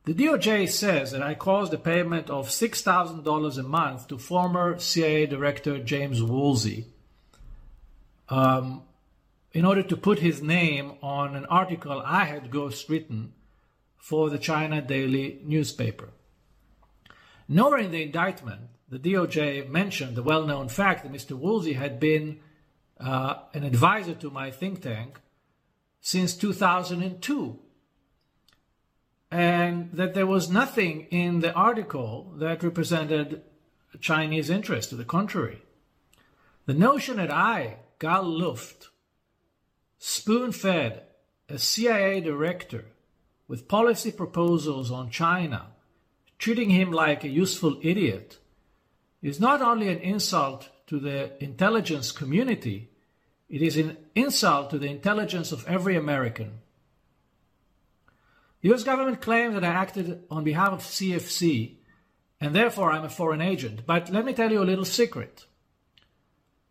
The DOJ says that I caused a payment of $6,000 a month to former CIA Director James Woolsey. Um, in order to put his name on an article I had ghostwritten for the China Daily newspaper. Nowhere in the indictment, the DOJ mentioned the well known fact that Mr. Woolsey had been uh, an advisor to my think tank since 2002. And that there was nothing in the article that represented Chinese interest, to the contrary. The notion that I, Gal Luft, spoon fed a CIA director with policy proposals on China, treating him like a useful idiot, is not only an insult to the intelligence community, it is an insult to the intelligence of every American. The US government claims that I acted on behalf of CFC and therefore I'm a foreign agent. But let me tell you a little secret.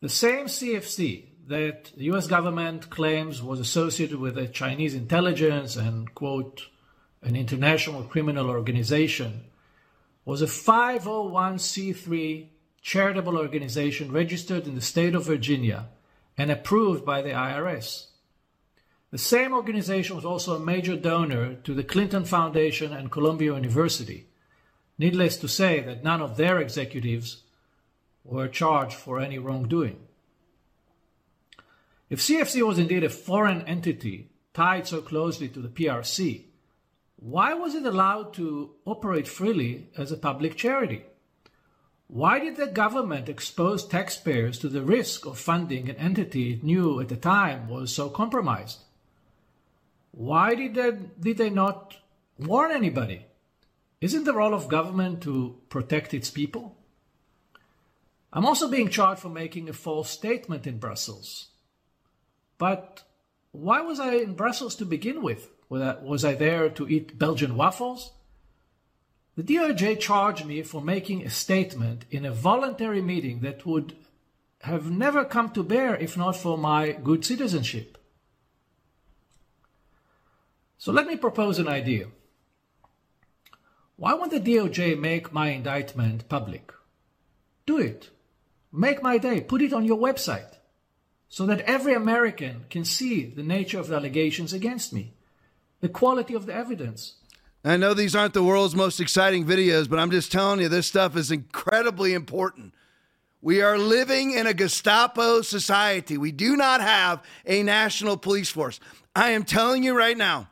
The same CFC that the US government claims was associated with the Chinese intelligence and, quote, an international criminal organization was a 501c3 charitable organization registered in the state of Virginia and approved by the IRS. The same organization was also a major donor to the Clinton Foundation and Columbia University. Needless to say that none of their executives were charged for any wrongdoing. If CFC was indeed a foreign entity tied so closely to the PRC, why was it allowed to operate freely as a public charity? Why did the government expose taxpayers to the risk of funding an entity it knew at the time was so compromised? Why did they, did they not warn anybody? Isn't the role of government to protect its people? I'm also being charged for making a false statement in Brussels. But why was I in Brussels to begin with? Was I there to eat Belgian waffles? The DOJ charged me for making a statement in a voluntary meeting that would have never come to bear if not for my good citizenship. So let me propose an idea. Why won't the DOJ make my indictment public? Do it. Make my day. Put it on your website so that every American can see the nature of the allegations against me, the quality of the evidence, I know these aren't the world's most exciting videos, but I'm just telling you, this stuff is incredibly important. We are living in a Gestapo society. We do not have a national police force. I am telling you right now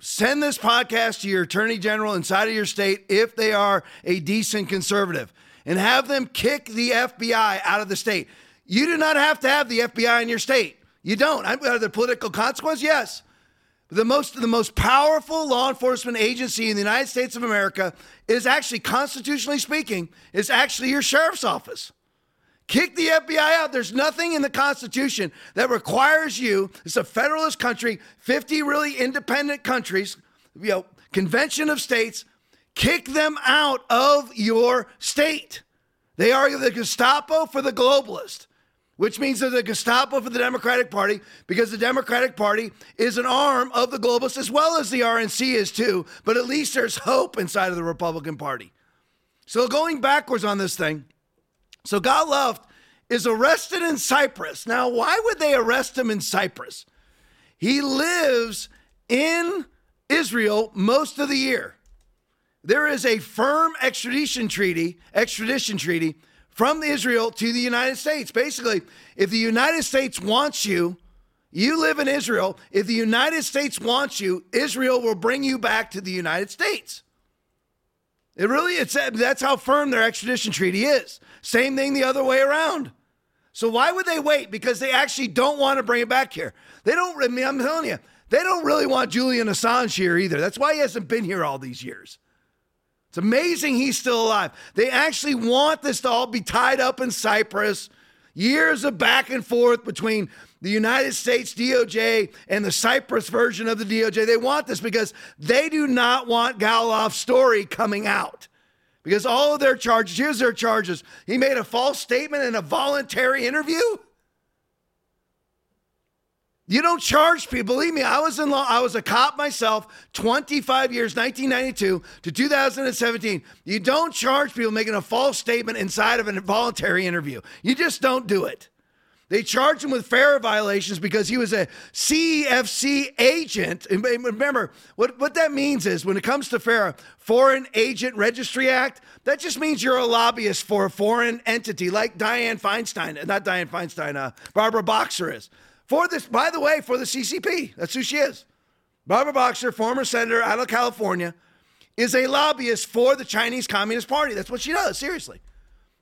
send this podcast to your attorney general inside of your state if they are a decent conservative and have them kick the FBI out of the state. You do not have to have the FBI in your state. You don't. Are there political consequences? Yes. The most, the most powerful law enforcement agency in the United States of America is actually, constitutionally speaking, is actually your sheriff's office. Kick the FBI out. There's nothing in the Constitution that requires you, it's a federalist country, 50 really independent countries, you know, convention of states, kick them out of your state. They are the Gestapo for the globalist which means they're the Gestapo for the Democratic Party because the Democratic Party is an arm of the globalists as well as the RNC is too. But at least there's hope inside of the Republican Party. So going backwards on this thing, so Gal Luft is arrested in Cyprus. Now, why would they arrest him in Cyprus? He lives in Israel most of the year. There is a firm extradition treaty, extradition treaty from Israel to the United States. Basically, if the United States wants you, you live in Israel. If the United States wants you, Israel will bring you back to the United States. It really, it's that's how firm their extradition treaty is. Same thing the other way around. So why would they wait? Because they actually don't want to bring it back here. They don't. I mean, I'm telling you, they don't really want Julian Assange here either. That's why he hasn't been here all these years. It's amazing he's still alive. They actually want this to all be tied up in Cyprus. Years of back and forth between the United States DOJ and the Cyprus version of the DOJ. They want this because they do not want Gal Luft's story coming out. Because all of their charges, here's their charges. He made a false statement in a voluntary interview. You don't charge people. Believe me, I was in law. I was a cop myself, 25 years, 1992 to 2017. You don't charge people making a false statement inside of an involuntary interview. You just don't do it. They charged him with FARA violations because he was a CEFC agent. And remember, what, what that means is when it comes to FARA, Foreign Agent Registry Act, that just means you're a lobbyist for a foreign entity like Dianne Feinstein, not Dianne Feinstein, uh, Barbara Boxer is. For this, by the way, for the CCP. That's who she is. Barbara Boxer, former senator out of California, is a lobbyist for the Chinese Communist Party. That's what she does, seriously.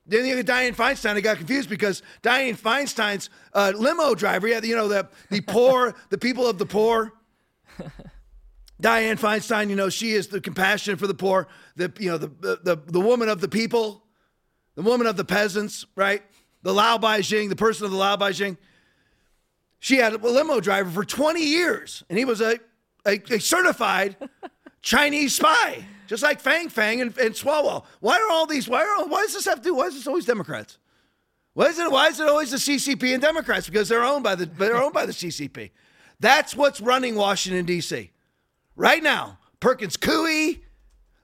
Then you get Dianne Feinstein. I got confused because Dianne Feinstein's uh, limo driver, yeah, you know, the, the poor, the people of the poor. Dianne Feinstein, you know, she is the compassion for the poor, the, you know, the, the, the woman of the people, the woman of the peasants, right? The Lao Baijing, the person of the Lao Baijing. She had a limo driver for 20 years, and he was a, a, a certified Chinese spy, just like Fang Fang and, and Swalwell. Why are all these? Why are why does this have to? do? Why is this always Democrats? Why is it? Why is it always the CCP and Democrats? Because they're owned by the they're owned by the CCP. That's what's running Washington D.C. right now. Perkins Coie.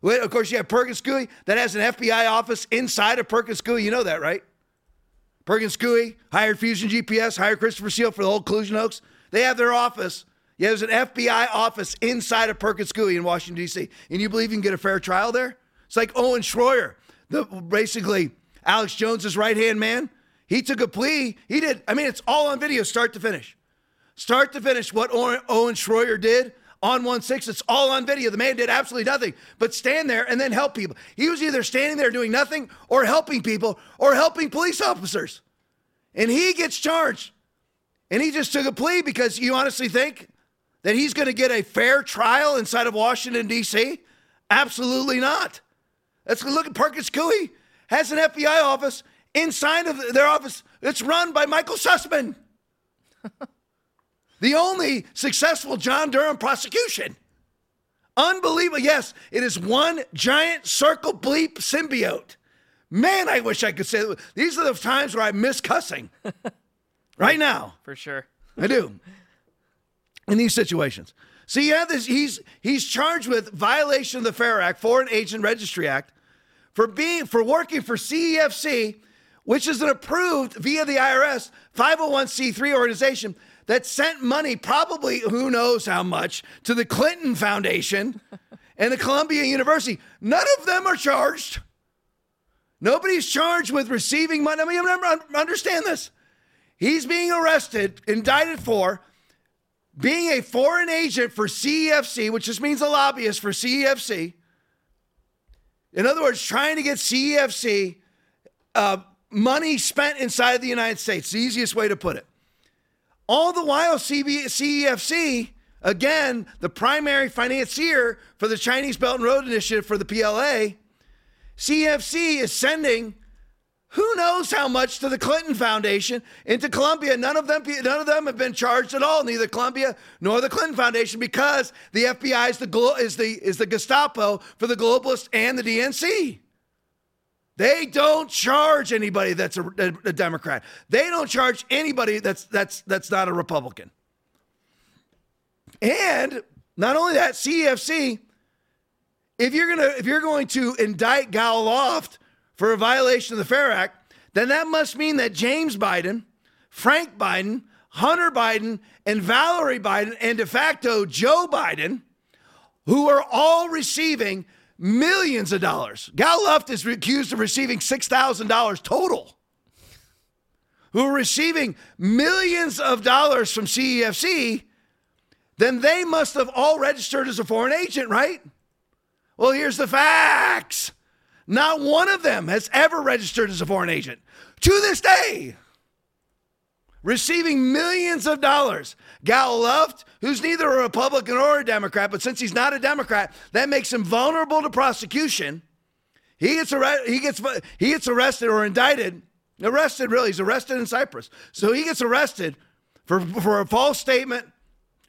Of course, you have Perkins Coie that has an FBI office inside of Perkins Coie. You know that, right? Perkins Coie hired Fusion GPS, hired Christopher Steele for the whole collusion hoax. They have their office yeah, there's an FBI office inside of Perkins Coie in Washington, D.C. And you believe you can get a fair trial there? It's like Owen Schroyer, the basically Alex Jones's right hand man. He took a plea. He did. I mean, it's all on video, start to finish. Start to finish, what Owen Schroyer did on 1 6. It's all on video. The man did absolutely nothing but stand there and then help people. He was either standing there doing nothing or helping people or helping police officers. And he gets charged. And he just took a plea because you honestly think that he's going to get a fair trial inside of Washington, D.C.? Absolutely not. Let's look at Perkins Coie has an FBI office inside of their office. It's run by Michael Sussmann, the only successful John Durham prosecution. Unbelievable. Yes, it is one giant circle bleep symbiote. Man, I wish I could say that. These are the times where I miss cussing. right now. For sure. I do in these situations. So you have this, he's he's charged with violation of the FARA Act, Foreign Agent Registry Act, for being for working for CEFC, which is an approved via the IRS 501c3 organization that sent money, probably who knows how much, to the Clinton Foundation and the Columbia University. None of them are charged. Nobody's charged with receiving money. I mean, understand this. He's being arrested, indicted for being a foreign agent for CEFC, which just means a lobbyist for CEFC, in other words, trying to get CEFC uh, money spent inside of the United States, the easiest way to put it. All the while, CB, CEFC, again, the primary financier for the Chinese Belt and Road Initiative for the PLA, CEFC is sending who knows how much to the Clinton Foundation into Columbia. None of them, none of them have been charged at all. Neither Columbia nor the Clinton Foundation, because the FBI is the is the is the Gestapo for the globalists and the DNC. They don't charge anybody that's a, a Democrat. They don't charge anybody that's that's that's not a Republican. And not only that, CEFC. If you're gonna if you're going to indict Gal Luft for a violation of the FARA Act, then that must mean that James Biden, Frank Biden, Hunter Biden, and Valerie Biden, and de facto Joe Biden, who are all receiving millions of dollars. Gal Luft is accused of receiving $6,000 total. Who are receiving millions of dollars from CEFC, then they must have all registered as a foreign agent, right? Well, here's the facts. Not one of them has ever registered as a foreign agent to this day, receiving millions of dollars. Gal Luft, who's neither a Republican or a Democrat, but since he's not a Democrat, that makes him vulnerable to prosecution. He gets, arrested, he gets, he gets arrested or indicted. Arrested, really. He's arrested in Cyprus. So he gets arrested for, for a false statement,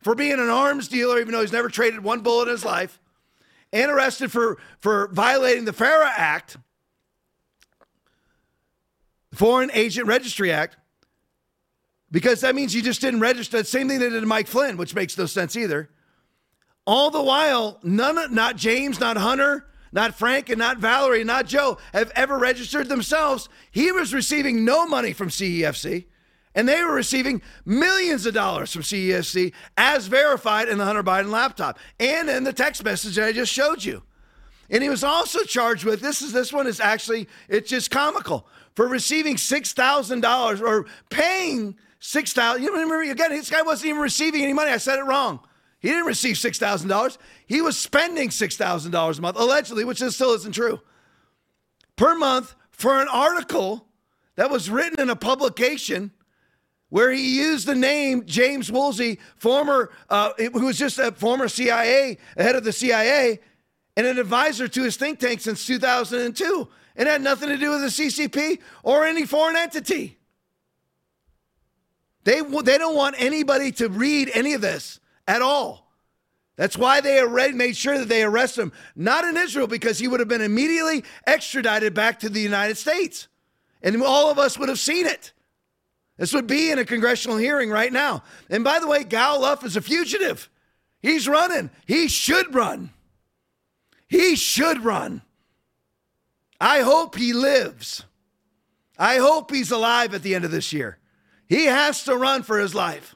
for being an arms dealer, even though he's never traded one bullet in his life and arrested for, for violating the FARA Act, Foreign Agent Registry Act, because that means you just didn't register. The same thing they did to Mike Flynn, which makes no sense either. All the while, none, not James, not Hunter, not Frank, and not Valerie, not Joe have ever registered themselves. He was receiving no money from CEFC And they were receiving millions of dollars from CEFC as verified in the Hunter Biden laptop and in the text message that I just showed you. And he was also charged with this is this one is actually it's just comical for receiving six thousand dollars or paying six thousand. You remember again, this guy wasn't even receiving any money. I said it wrong. He didn't receive six thousand dollars. He was spending six thousand dollars a month, allegedly, which is, still isn't true, per month for an article that was written in a publication where he used the name James Woolsey, former, uh, who was just a former CIA, head of the CIA, and an advisor to his think tank since 2002. It had nothing to do with the CCP or any foreign entity. They, they don't want anybody to read any of this at all. That's why they made sure that they arrest him, not in Israel, because he would have been immediately extradited back to the United States. And all of us would have seen it. This would be in a congressional hearing right now. And by the way, Gal Luft is a fugitive. He's running. He should run. He should run. I hope he lives. I hope he's alive at the end of this year. He has to run for his life.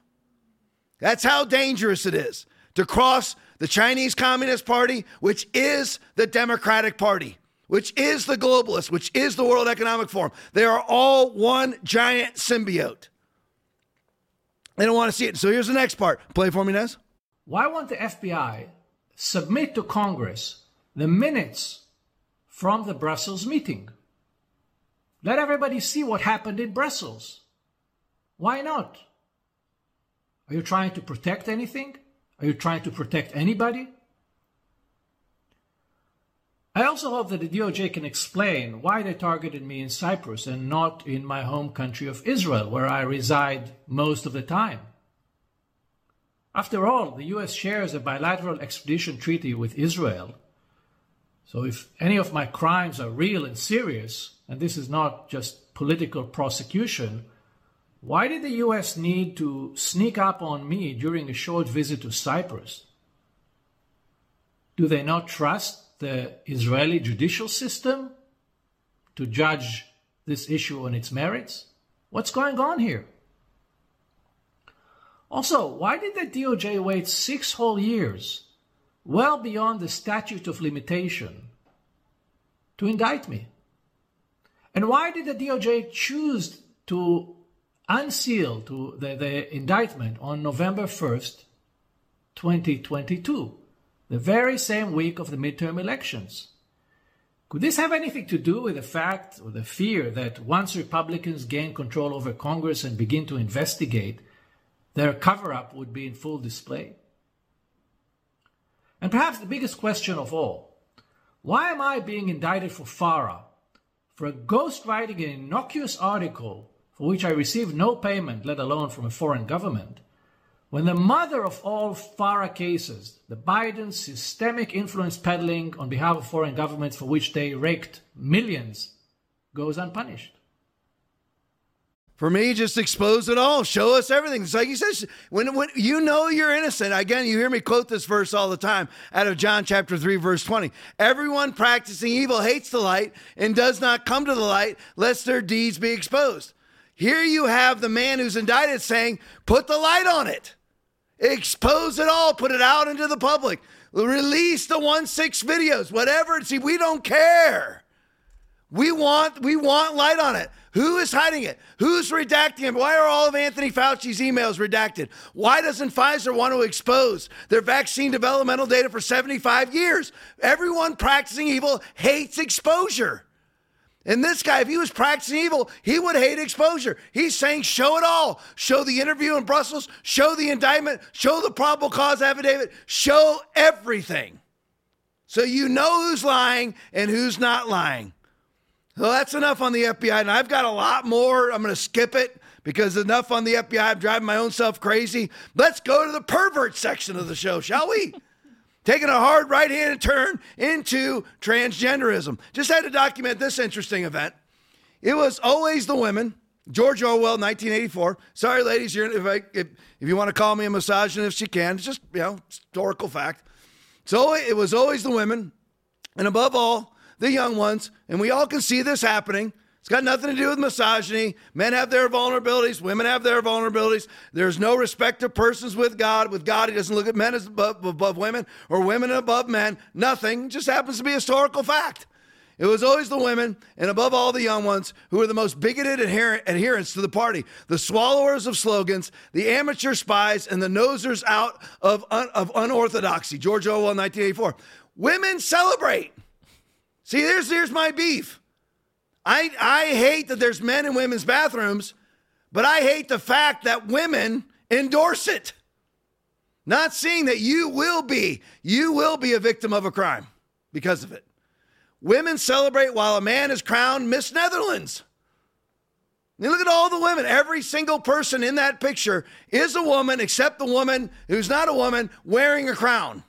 That's how dangerous it is to cross the Chinese Communist Party, which is the Democratic Party which is the globalist, which is the World Economic Forum. They are all one giant symbiote. They don't want to see it. So here's the next part. Play for me, Nez. Why won't the FBI submit to Congress the minutes from the Brussels meeting? Let everybody see what happened in Brussels. Why not? Are you trying to protect anything? Are you trying to protect anybody? I also hope that the DOJ can explain why they targeted me in Cyprus and not in my home country of Israel, where I reside most of the time. After all, the US shares a bilateral extradition treaty with Israel. So if any of my crimes are real and serious, and this is not just political prosecution, why did the US need to sneak up on me during a short visit to Cyprus? Do they not trust the Israeli judicial system to judge this issue on its merits? What's going on here? Also, why did the DOJ wait six whole years, well beyond the statute of limitation, to indict me? And why did the DOJ choose to unseal to the, the indictment on November 1st, 2022? the very same week of the midterm elections. Could this have anything to do with the fact or the fear that once Republicans gain control over Congress and begin to investigate, their cover up would be in full display? And perhaps the biggest question of all why am I being indicted for FARA, for a ghostwriting an innocuous article for which I received no payment, let alone from a foreign government? When the mother of all FARA cases, the Biden systemic influence peddling on behalf of foreign governments for which they raked millions, goes unpunished. For me, just expose it all. Show us everything. It's like he says, when, when you know you're innocent. Again, you hear me quote this verse all the time out of John chapter 3, verse 20. Everyone practicing evil hates the light and does not come to the light, lest their deeds be exposed. Here you have the man who's indicted saying, put the light on it. Expose it all, put it out into the public. Release the 1 6 videos, whatever. See, we don't care. We want we want light on it. Who is hiding it? Who's redacting it? Why are all of Anthony Fauci's emails redacted? Why doesn't Pfizer want to expose their vaccine developmental data for 75 years? Everyone practicing evil hates exposure. And this guy, if he was practicing evil, he would hate exposure. He's saying, show it all. Show the interview in Brussels, show the indictment, show the probable cause affidavit, show everything. So you know who's lying and who's not lying. Well, that's enough on the FBI. And I've got a lot more. I'm going to skip it because enough on the FBI. I'm driving my own self crazy. Let's go to the pervert section of the show, shall we? Taking a hard right hand turn into transgenderism. Just had to document this interesting event. It was always the women. George Orwell, 1984. Sorry, ladies, if, I, if, if you want to call me a misogynist, you can. It's just, you know, historical fact. So it was always the women, and above all, the young ones. And we all can see this happening. It's got nothing to do with misogyny. Men have their vulnerabilities, women have their vulnerabilities. There's no respect of persons with God. With God, He doesn't look at men as above, above women or women above men. Nothing. It just happens to be historical fact. It was always the women, and above all, the young ones, who were the most bigoted adherents to the party, the swallowers of slogans, the amateur spies, and the nosers out of, un- of unorthodoxy. George Orwell, 1984. Women celebrate. See, here's, here's my beef. I, I hate that there's men in women's bathrooms, but I hate the fact that women endorse it. Not seeing that you will be, you will be a victim of a crime because of it. Women celebrate while a man is crowned Miss Netherlands. You look at all the women. Every single person in that picture is a woman, except the woman who's not a woman wearing a crown.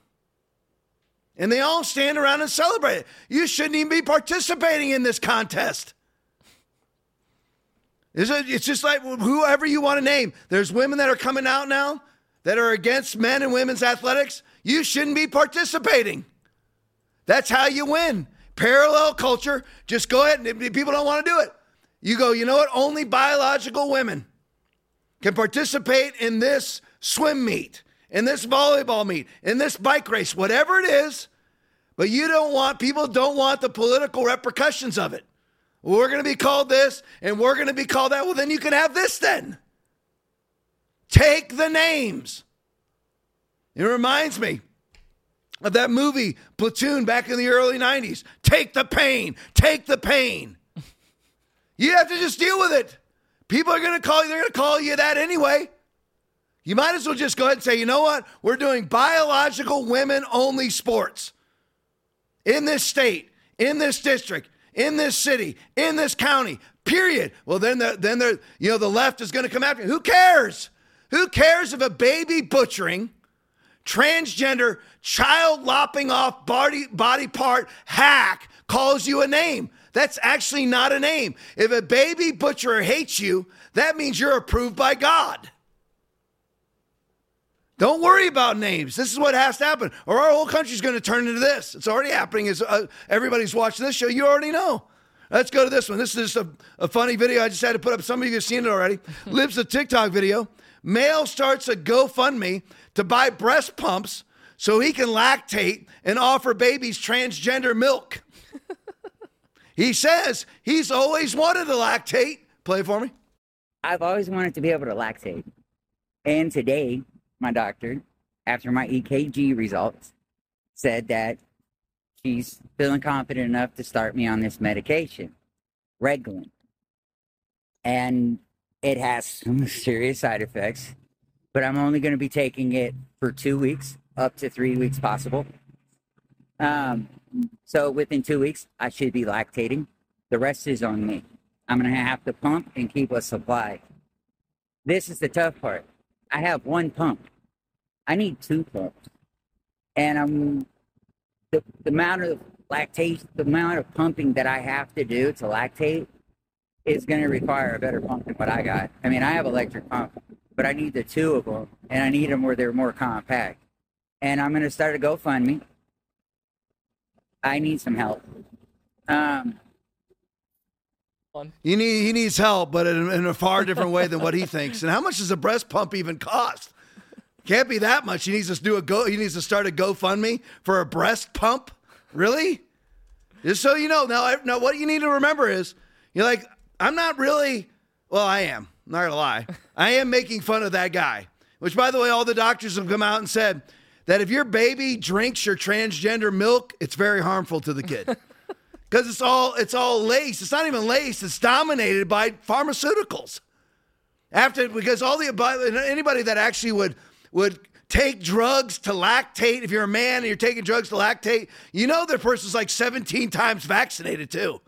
And they all stand around and celebrate it. You shouldn't even be participating in this contest. It's just like whoever you want to name. There's women that are coming out now that are against men and women's athletics. You shouldn't be participating. That's how you win parallel culture. Just go ahead and people don't want to do it. You go, you know what? Only biological women can participate in this swim meet, in this volleyball meet, in this bike race, whatever it is. But you don't want, people don't want the political repercussions of it. we're going to be called this and we're going to be called that. Well, then you can have this then. Take the names. It reminds me of that movie Platoon back in the early 90s. Take the pain, take the pain. You have to just deal with it. People are going to call you, they're going to call you that anyway. You might as well just go ahead and say, you know what? We're doing biological women only sports in this state, in this district, in this city, in this county, period. Well, then the, then the, you know, the left is going to come after you. Who cares? Who cares if a baby butchering transgender, child lopping off body, body part hack calls you a name. That's actually not a name. If a baby butcher hates you, that means you're approved by God. Don't worry about names. This is what has to happen, or our whole country's going to turn into this. It's already happening. As uh, everybody's watching this show, you already know. Let's go to this one. This is just a, a funny video. I just had to put up. Some of you have seen it already. Lives a TikTok video. Male starts a GoFundMe to buy breast pumps so he can lactate and offer babies transgender milk. he says he's always wanted to lactate. Play for me. I've always wanted to be able to lactate. And today, my doctor, after my EKG results, said that she's feeling confident enough to start me on this medication, Reglan. And it has some serious side effects but I'm only going to be taking it for two weeks, up to three weeks possible. Um, so within two weeks, I should be lactating. The rest is on me. I'm going to have to pump and keep a supply. This is the tough part. I have one pump. I need two pumps. And I'm the, the amount of lactation, the amount of pumping that I have to do to lactate is going to require a better pump than what I got. I mean, I have electric pump but I need the two of them, and I need them where they're more compact. And I'm going to start a GoFundMe. I need some help. Um, you need he needs help, but in, in, a far different way than what he thinks. And how much does a breast pump even cost? Can't be that much. He needs to do a go. He needs to start a GoFundMe for a breast pump. Really? Just so you know. Now, now what you need to remember is you're like I'm not really. Well, I am. I'm not gonna lie. I am making fun of that guy. Which, by the way, all the doctors have come out and said that if your baby drinks your transgender milk, it's very harmful to the kid. Because it's all it's all laced. It's not even laced. It's dominated by pharmaceuticals. After because all the anybody that actually would would take drugs to lactate, if you're a man and you're taking drugs to lactate, you know that person's like 17 times vaccinated too.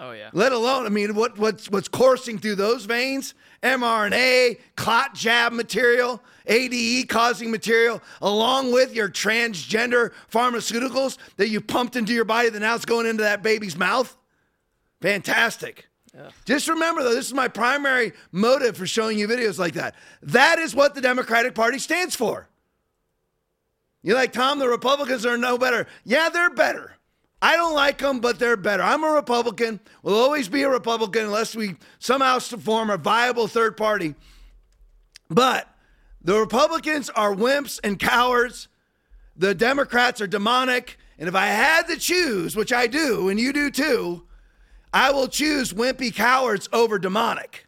Oh yeah. Let alone, I mean, what what's what's coursing through those veins? mRNA, clot jab material, ADE causing material, along with your transgender pharmaceuticals that you pumped into your body that now it's going into that baby's mouth. Fantastic. Yeah. Just remember, though, this is my primary motive for showing you videos like that. That is what the Democratic Party stands for. You're like, Tom, the Republicans are no better. Yeah, they're better. I don't like them, but they're better. I'm a Republican. Will always be a Republican unless we somehow form a viable third party. But the Republicans are wimps and cowards. The Democrats are demonic. And if I had to choose, which I do, and you do too, I will choose wimpy cowards over demonic.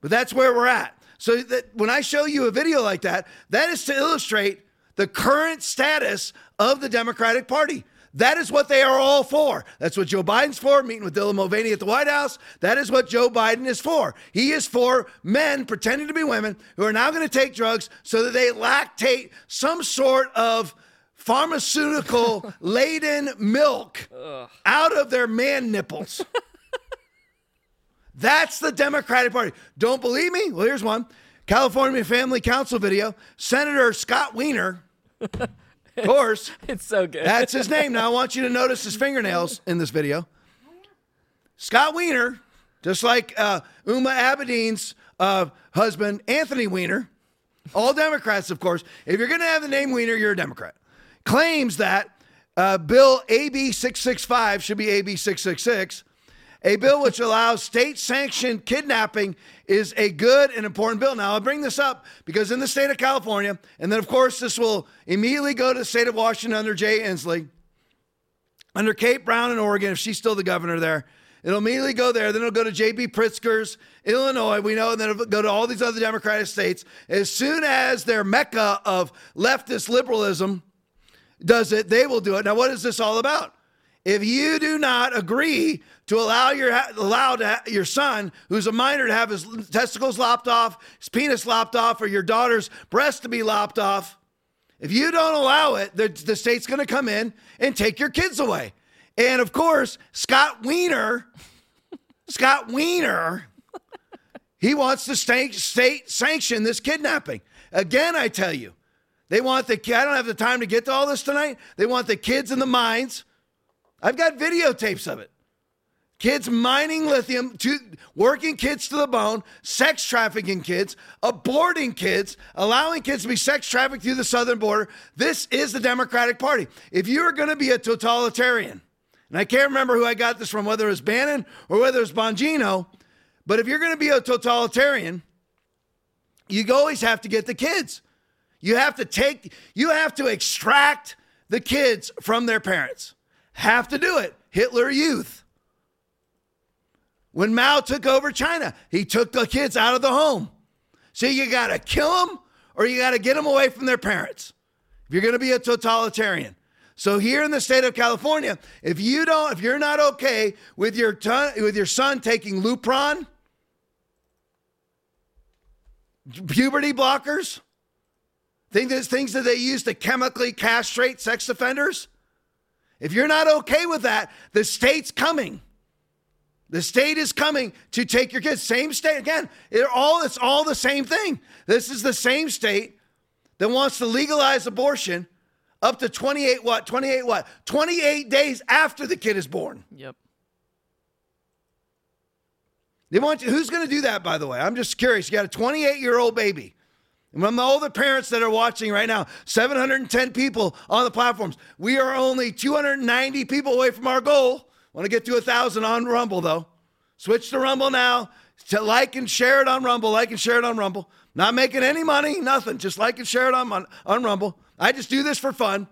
But that's where we're at. So that when I show you a video like that, that is to illustrate the current status of the Democratic Party. That is what they are all for. That's what Joe Biden's for, meeting with Dylan Mulvaney at the White House. That is what Joe Biden is for. He is for men pretending to be women who are now going to take drugs so that they lactate some sort of pharmaceutical laden milk Ugh. out of their man nipples. That's the Democratic Party. Don't believe me? Well, here's one California Family Council video. Senator Scott Wiener, of course. it's so good. That's his name. Now, I want you to notice his fingernails in this video. Scott Weiner, just like uh, Huma Abedin's uh, husband, Anthony Weiner, all Democrats, of course. If you're going to have the name Weiner, you're a Democrat. Claims that uh, Bill AB 665 should be AB 666 a bill which allows state sanctioned kidnapping is a good and important bill. Now, I'll bring this up because in the state of California, and then of course, this will immediately go to the state of Washington under Jay Inslee, under Kate Brown in Oregon, if she's still the governor there. It'll immediately go there. Then it'll go to J.B. Pritzker's Illinois, we know, and then it'll go to all these other Democratic states. As soon as their mecca of leftist liberalism does it, they will do it. Now, what is this all about? If you do not agree to allow your allow to, your son, who's a minor, to have his testicles lopped off, his penis lopped off, or your daughter's breast to be lopped off, if you don't allow it, the, the state's going to come in and take your kids away. And of course, Scott Weiner, Scott Weiner, he wants to state, state sanction this kidnapping. Again, I tell you, they want the. I don't have the time to get to all this tonight. They want the kids in the mines I've got videotapes of it. Kids mining lithium, to, working kids to the bone, sex trafficking kids, aborting kids, allowing kids to be sex trafficked through the southern border. This is the Democratic Party. If you are going to be a totalitarian, and I can't remember who I got this from, whether it was Bannon or whether it was Bongino, but if you're going to be a totalitarian, you always have to get the kids. You have to take, you have to extract the kids from their parents have to do it. Hitler Youth. When Mao took over China, he took the kids out of the home. So you got to kill them or you got to get them away from their parents if you're going to be a totalitarian. So here in the state of California, if you don't, if you're not okay with your ton, with your son taking Lupron, puberty blockers, things, things that they use to chemically castrate sex offenders, if you're not okay with that, the state's coming. The state is coming to take your kids. Same state again. It all it's all the same thing. This is the same state that wants to legalize abortion up to 28 what? 28 what? 28 days after the kid is born. Yep. They want you, who's going to do that by the way? I'm just curious. You got a 28-year-old baby. And from all the parents that are watching right now, 710 people on the platforms. We are only 290 people away from our goal. Want to get to a thousand on Rumble though. Switch to Rumble now. To like and share it on Rumble. Like and share it on Rumble. Not making any money, nothing. Just like and share it on, on, on Rumble. I just do this for fun.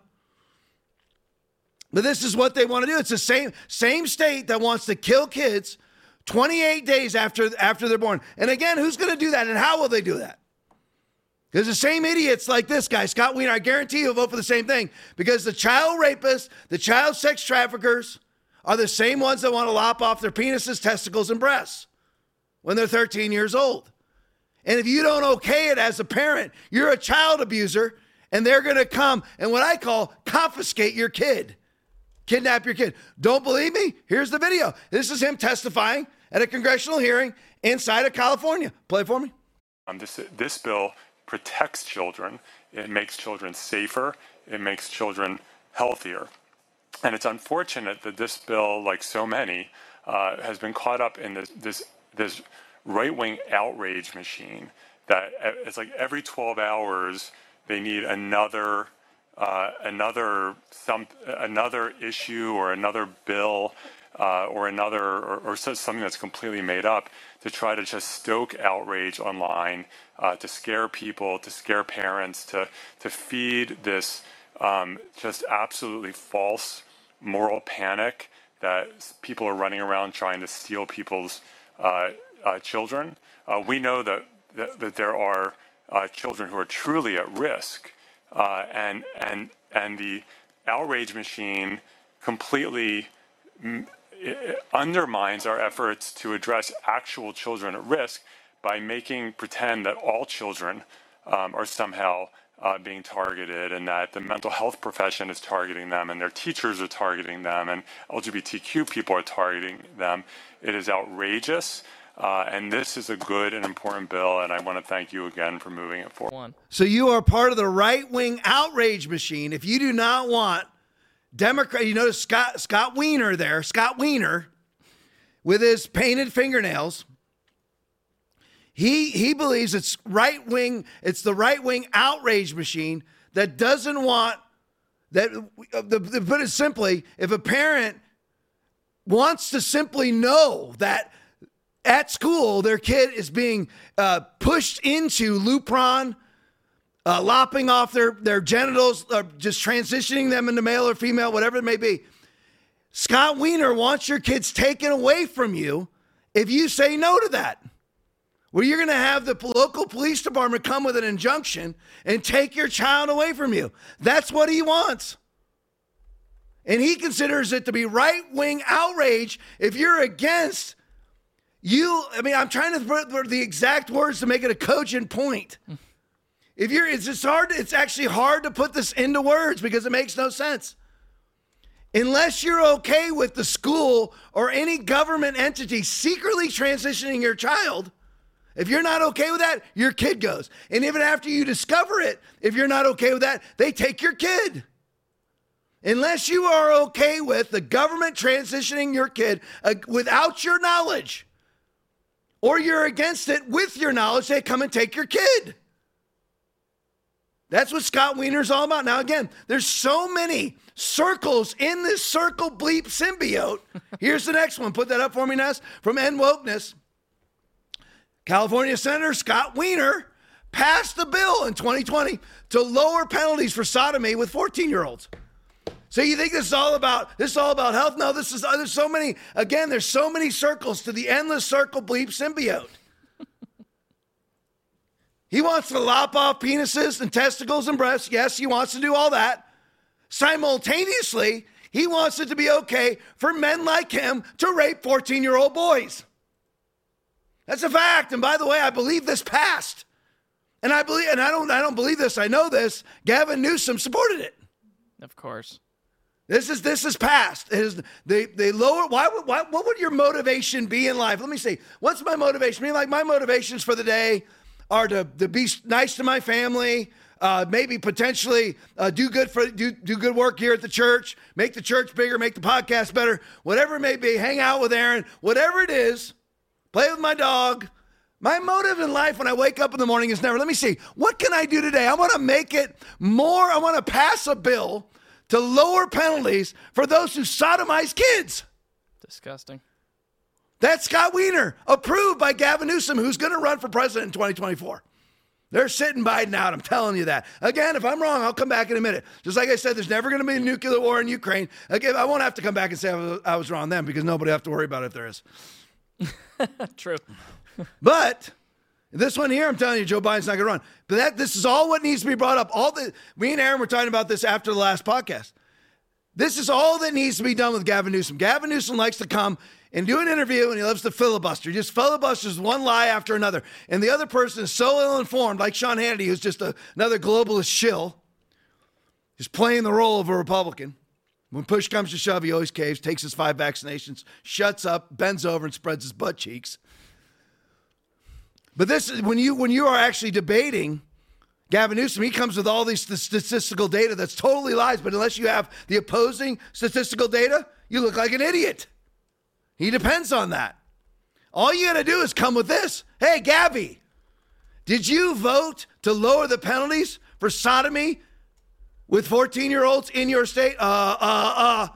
But this is what they want to do. It's the same same state that wants to kill kids 28 days after after they're born. And again, who's going to do that and how will they do that? Because the same idiots like this guy, Scott Wiener, I guarantee you'll vote for the same thing. Because the child rapists, the child sex traffickers are the same ones that want to lop off their penises, testicles, and breasts when they're 13 years old. And if you don't okay it as a parent, you're a child abuser, and they're going to come and what I call confiscate your kid, kidnap your kid. Don't believe me? Here's the video. This is him testifying at a congressional hearing inside of California. Play for me. Um, this, this bill protects children, it makes children safer, it makes children healthier. And it's unfortunate that this bill, like so many, uh, has been caught up in this, this, this right wing outrage machine that uh, it's like every 12 hours they need another uh, another some another issue or another bill uh, or another or, or, something that's completely made up to try to just stoke outrage online, uh, to scare people, to scare parents, to to feed this um, just absolutely false moral panic that people are running around trying to steal people's uh, uh, children. Uh, we know that, that, that there are children who are truly at risk, and and and the outrage machine completely undermines our efforts to address actual children at risk by making pretend that all children um, are somehow uh, being targeted and that the mental health profession is targeting them and their teachers are targeting them and LGBTQ people are targeting them. It is outrageous. Uh, and this is a good and important bill, and I want to thank you again for moving it forward. So you are part of the right wing outrage machine. If you do not want Democrat, you notice Scott Scott Wiener there, Scott Weiner with his painted fingernails. He he believes it's right wing. It's the right wing outrage machine that doesn't want that. The, the, put it simply, if a parent wants to simply know that at school their kid is being uh, pushed into Lupron uh, lopping off their, their genitals, or just transitioning them into male or female, whatever it may be. Scott Wiener wants your kids taken away from you if you say no to that. Well, you're going to have the local police department come with an injunction and take your child away from you. That's what he wants. And he considers it to be right wing outrage if you're against you. I mean, I'm trying to put the exact words to make it a cogent point. If you're, it's just hard. It's actually hard to put this into words because it makes no sense. Unless you're okay with the school or any government entity secretly transitioning your child, if you're not okay with that, your kid goes. And even after you discover it, if you're not okay with that, they take your kid. Unless you are okay with the government transitioning your kid uh, without your knowledge, or you're against it with your knowledge, they come and take your kid. That's what Scott Wiener's all about. Now, again, there's so many circles in this circle bleep symbiote. Here's the next one. Put that up for me, Ness. From End Wokeness. California Senator Scott Wiener passed a bill in 2020 to lower penalties for sodomy with 14 year olds. So you think this is all about this is all about health? No, this is there's so many again, there's so many circles to the endless circle bleep symbiote. He wants to lop off penises and testicles and breasts. Yes, he wants to do all that. Simultaneously, he wants it to be okay for men like him to rape 14 year old boys. That's a fact. And by the way, I believe this passed. And I believe, and I don't, I don't believe this. I know this. Gavin Newsom supported it. Of course. This is this is passed. It is they they lower. Why would why, what would your motivation be in life? Let me see. What's my motivation? I mean, like my motivations for the day are to, to be nice to my family, uh, maybe potentially uh, do good for do, do good work here at the church, make the church bigger, make the podcast better, whatever it may be, hang out with Aaron, whatever it is, play with my dog. My motive in life when I wake up in the morning is never, let me see, what can I do today? I want to make it more, I want to pass a bill to lower penalties for those who sodomize kids. Disgusting. That's Scott Wiener, approved by Gavin Newsom, who's going to run for president in 2024. They're sitting Biden out. I'm telling you that. Again, if I'm wrong, I'll come back in a minute. Just like I said, there's never going to be a nuclear war in Ukraine. Again, I won't have to come back and say I was, I was wrong then because nobody have to worry about it if there is. True. but this one here, I'm telling you, Joe Biden's not going to run. But that this is all what needs to be brought up. All the me and Aaron were talking about this after the last podcast. This is all that needs to be done with Gavin Newsom. Gavin Newsom likes to come and do an interview and he loves to filibuster. He just filibusters one lie after another. And the other person is so ill informed, like Sean Hannity, who's just a, another globalist shill, He's playing the role of a Republican. When push comes to shove, he always caves, takes his five vaccinations, shuts up, bends over, and spreads his butt cheeks. But this is when you when you are actually debating Gavin Newsom, he comes with all these statistical data that's totally lies. But unless you have the opposing statistical data, you look like an idiot. He depends on that. All you got to do is come with this. Hey, Gabby, did you vote to lower the penalties for sodomy with 14 year olds in your state? Uh, uh, uh.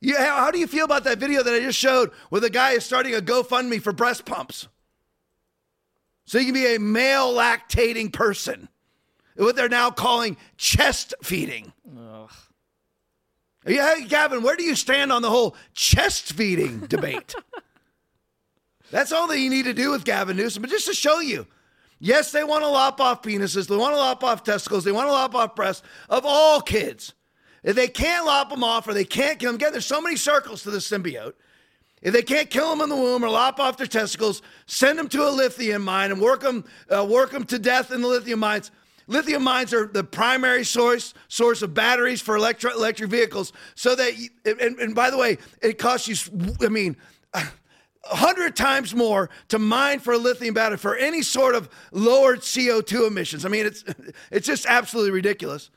Yeah, how do you feel about that video that I just showed where the guy is starting a GoFundMe for breast pumps? So you can be a male lactating person. What they're now calling chest feeding. Ugh. Yeah, Gavin, where do you stand on the whole chest feeding debate? That's all that you need to do with Gavin Newsom, but just to show you. Yes, they want to lop off penises, they want to lop off testicles, they want to lop off breasts of all kids. If they can't lop them off or they can't kill them, again, there's so many circles to the symbiote. If they can't kill them in the womb or lop off their testicles, send them to a lithium mine and work them, uh, work them to death in the lithium mines. Lithium mines are the primary source source of batteries for electro, electric vehicles. So that, and, and by the way, it costs you, I mean, hundred times more to mine for a lithium battery for any sort of lowered CO2 emissions. I mean, it's it's just absolutely ridiculous.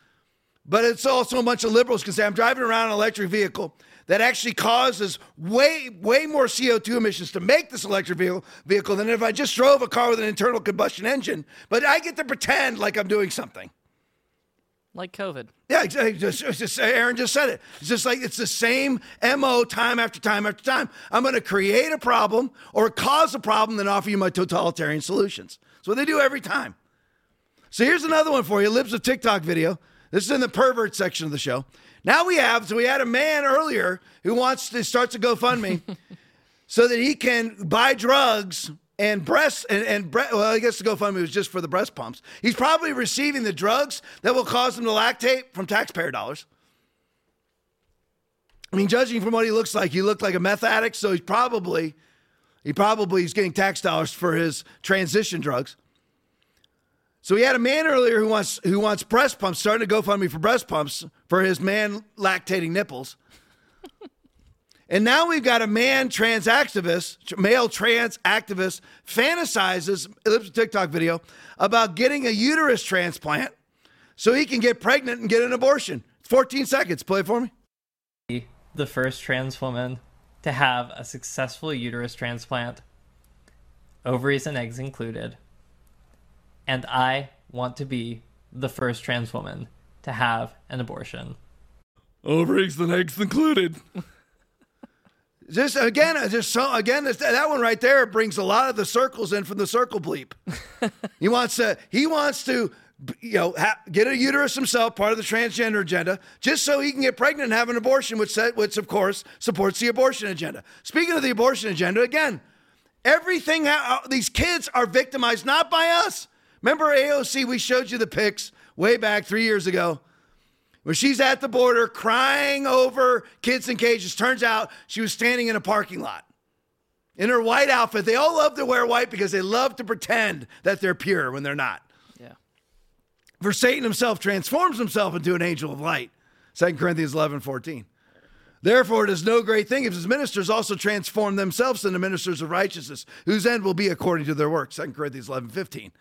But it's also a bunch of liberals can say, I'm driving around an electric vehicle that actually causes way, way more CO2 emissions to make this electric vehicle, vehicle than if I just drove a car with an internal combustion engine. But I get to pretend like I'm doing something. Like COVID. Yeah, exactly. Just, just, Aaron just said it. It's just like it's the same MO time after time after time. I'm going to create a problem or cause a problem, then offer you my totalitarian solutions. That's what they do every time. So here's another one for you Libs of TikTok video. This is in the pervert section of the show. Now we have, so we had a man earlier who wants to start to GoFundMe so that he can buy drugs and breast and, and bre- well, I guess the GoFundMe was just for the breast pumps. He's probably receiving the drugs that will cause him to lactate from taxpayer dollars. I mean, judging from what he looks like, he looked like a meth addict, so he's probably he probably is getting tax dollars for his transition drugs. So he had a man earlier who wants who wants breast pumps, starting to GoFundMe for breast pumps for his man lactating nipples. and now we've got a man trans activist, male trans activist, fantasizes, a TikTok video, about getting a uterus transplant so he can get pregnant and get an abortion. 14 seconds. Play for me. The first trans woman to have a successful uterus transplant, ovaries and eggs included and I want to be the first trans woman to have an abortion. Oh, Ovaries and eggs included. Just again, uh, just so again, that one right there brings a lot of the circles in from the circle bleep. he wants to, he wants to, you know, ha- get a uterus himself, part of the transgender agenda, just so he can get pregnant and have an abortion, which, which of course supports the abortion agenda. Speaking of the abortion agenda, again, everything ha- uh, these kids are victimized not by us, Remember AOC? We showed you the pics way back three years ago where she's at the border crying over kids in cages. Turns out she was standing in a parking lot in her white outfit. They all love to wear white because they love to pretend that they're pure when they're not. Yeah. For Satan himself transforms himself into an angel of light. 2 Corinthians 11, 14. Therefore, it is no great thing if his ministers also transform themselves into ministers of righteousness, whose end will be according to their works. 2 Corinthians 11, 15.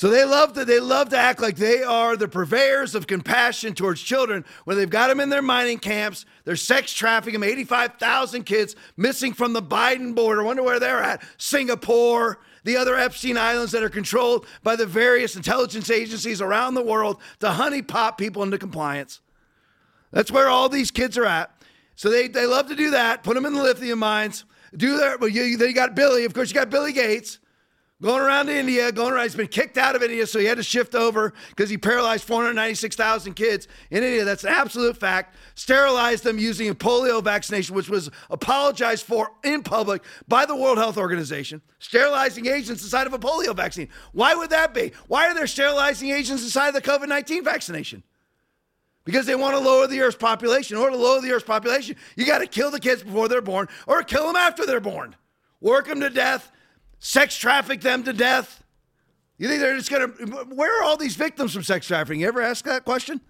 So they love to they love to act like they are the purveyors of compassion towards children when they've got them in their mining camps. They're sex trafficking them. 85,000 kids missing from the Biden border. Wonder where they're at. Singapore, the other Epstein Islands that are controlled by the various intelligence agencies around the world to honeypot people into compliance. That's where all these kids are at. So they, they love to do that. Put them in the lithium mines. Do that. Well, you, you got Billy. Of course, you got Billy Gates going around to India, going around. He's been kicked out of India, so he had to shift over because he paralyzed 496,000 kids in India. That's an absolute fact. Sterilized them using a polio vaccination, which was apologized for in public by the World Health Organization. Sterilizing agents inside of a polio vaccine. Why would that be? Why are there sterilizing agents inside of the COVID 19 vaccination? Because they want to lower the Earth's population. Order to lower the Earth's population, you got to kill the kids before they're born or kill them after they're born. Work them to death sex traffic them to death? You think they're just going to, where are all these victims from sex trafficking? You ever ask that question?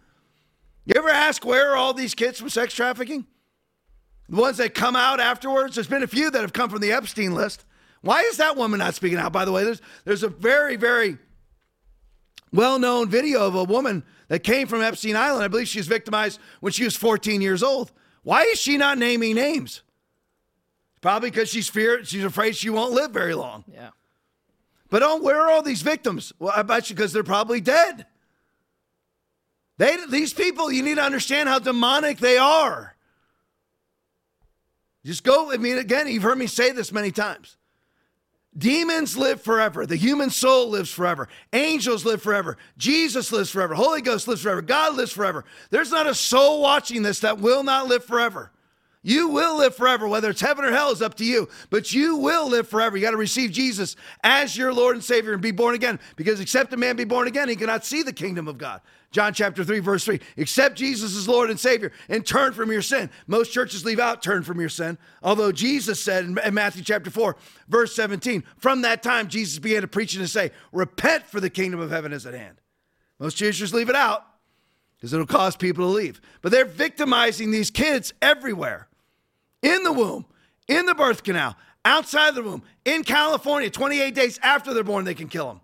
You ever ask where are all these kids from sex trafficking? The ones that come out afterwards? There's been a few that have come from the Epstein list. Why is that woman not speaking out? By the way, there's, there's a very, very well known video of a woman that came from Epstein Island. I believe she was victimized when she was 14 years old. Why is she not naming names? Probably because she's feared, she's afraid she won't live very long. Yeah. But oh, where are all these victims? Well, I bet you because they're probably dead. They, these people, you need to understand how demonic they are. Just go, I mean, again, you've heard me say this many times. Demons live forever. The human soul lives forever. Angels live forever. Jesus lives forever. Holy Ghost lives forever. God lives forever. There's not a soul watching this that will not live forever. You will live forever, whether it's heaven or hell is up to you, but you will live forever. You got to receive Jesus as your Lord and Savior and be born again, because except a man be born again, he cannot see the kingdom of God. John chapter 3, verse 3. Accept Jesus as Lord and Savior and turn from your sin. Most churches leave out turn from your sin, although Jesus said in Matthew chapter 4, verse 17, from that time, Jesus began to preach and to say, Repent, for the kingdom of heaven is at hand. Most churches leave it out because it'll cause people to leave. But they're victimizing these kids everywhere in the womb, in the birth canal, outside the womb, in California, 28 days after they're born, they can kill them.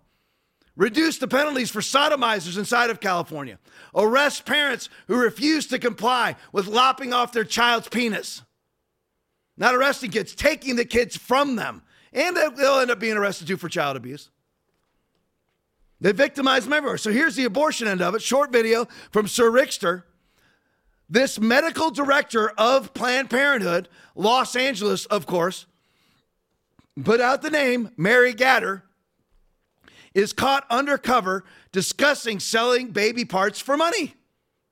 Reduce the penalties for sodomizers inside of California. Arrest parents who refuse to comply with lopping off their child's penis. Not arresting kids, taking the kids from them. And they'll end up being arrested too for child abuse. They victimize them everywhere. So here's the abortion end of it. Short video from Sir Rickster. This medical director of Planned Parenthood, Los Angeles, of course, put out the name Mary Gatter, is caught undercover discussing selling baby parts for money.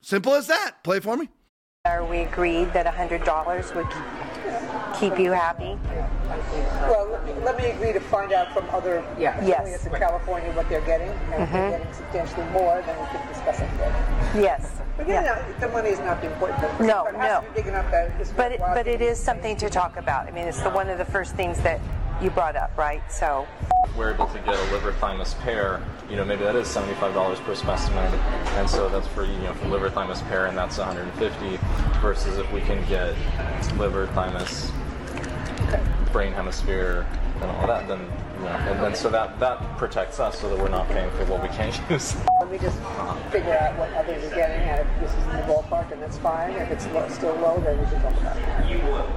Simple as that. Play for me. Are we agreed that $100 would keep you happy? Well, let me agree to find out from other yeah. affiliates yes. in California what they're getting. And mm-hmm. if they're getting substantially more, then we can discuss it further. Yes. But yeah, yeah. the money is not the important thing. No, no. but it, but it is something to talk about. I mean, it's the one of the first things that you brought up, right? So we're able to get a liver thymus pair. You know, maybe that is seventy-five dollars per specimen, and so that's for you know for liver thymus pair, and that's one hundred and fifty. Versus if we can get liver thymus, brain hemisphere, and all that, then yeah, and then so that that protects us so that we're not paying for what we can't use. Let me just figure out what others are getting, and if this is in the ballpark, and that's fine. If it's low, still low, then we can talk about it. You will.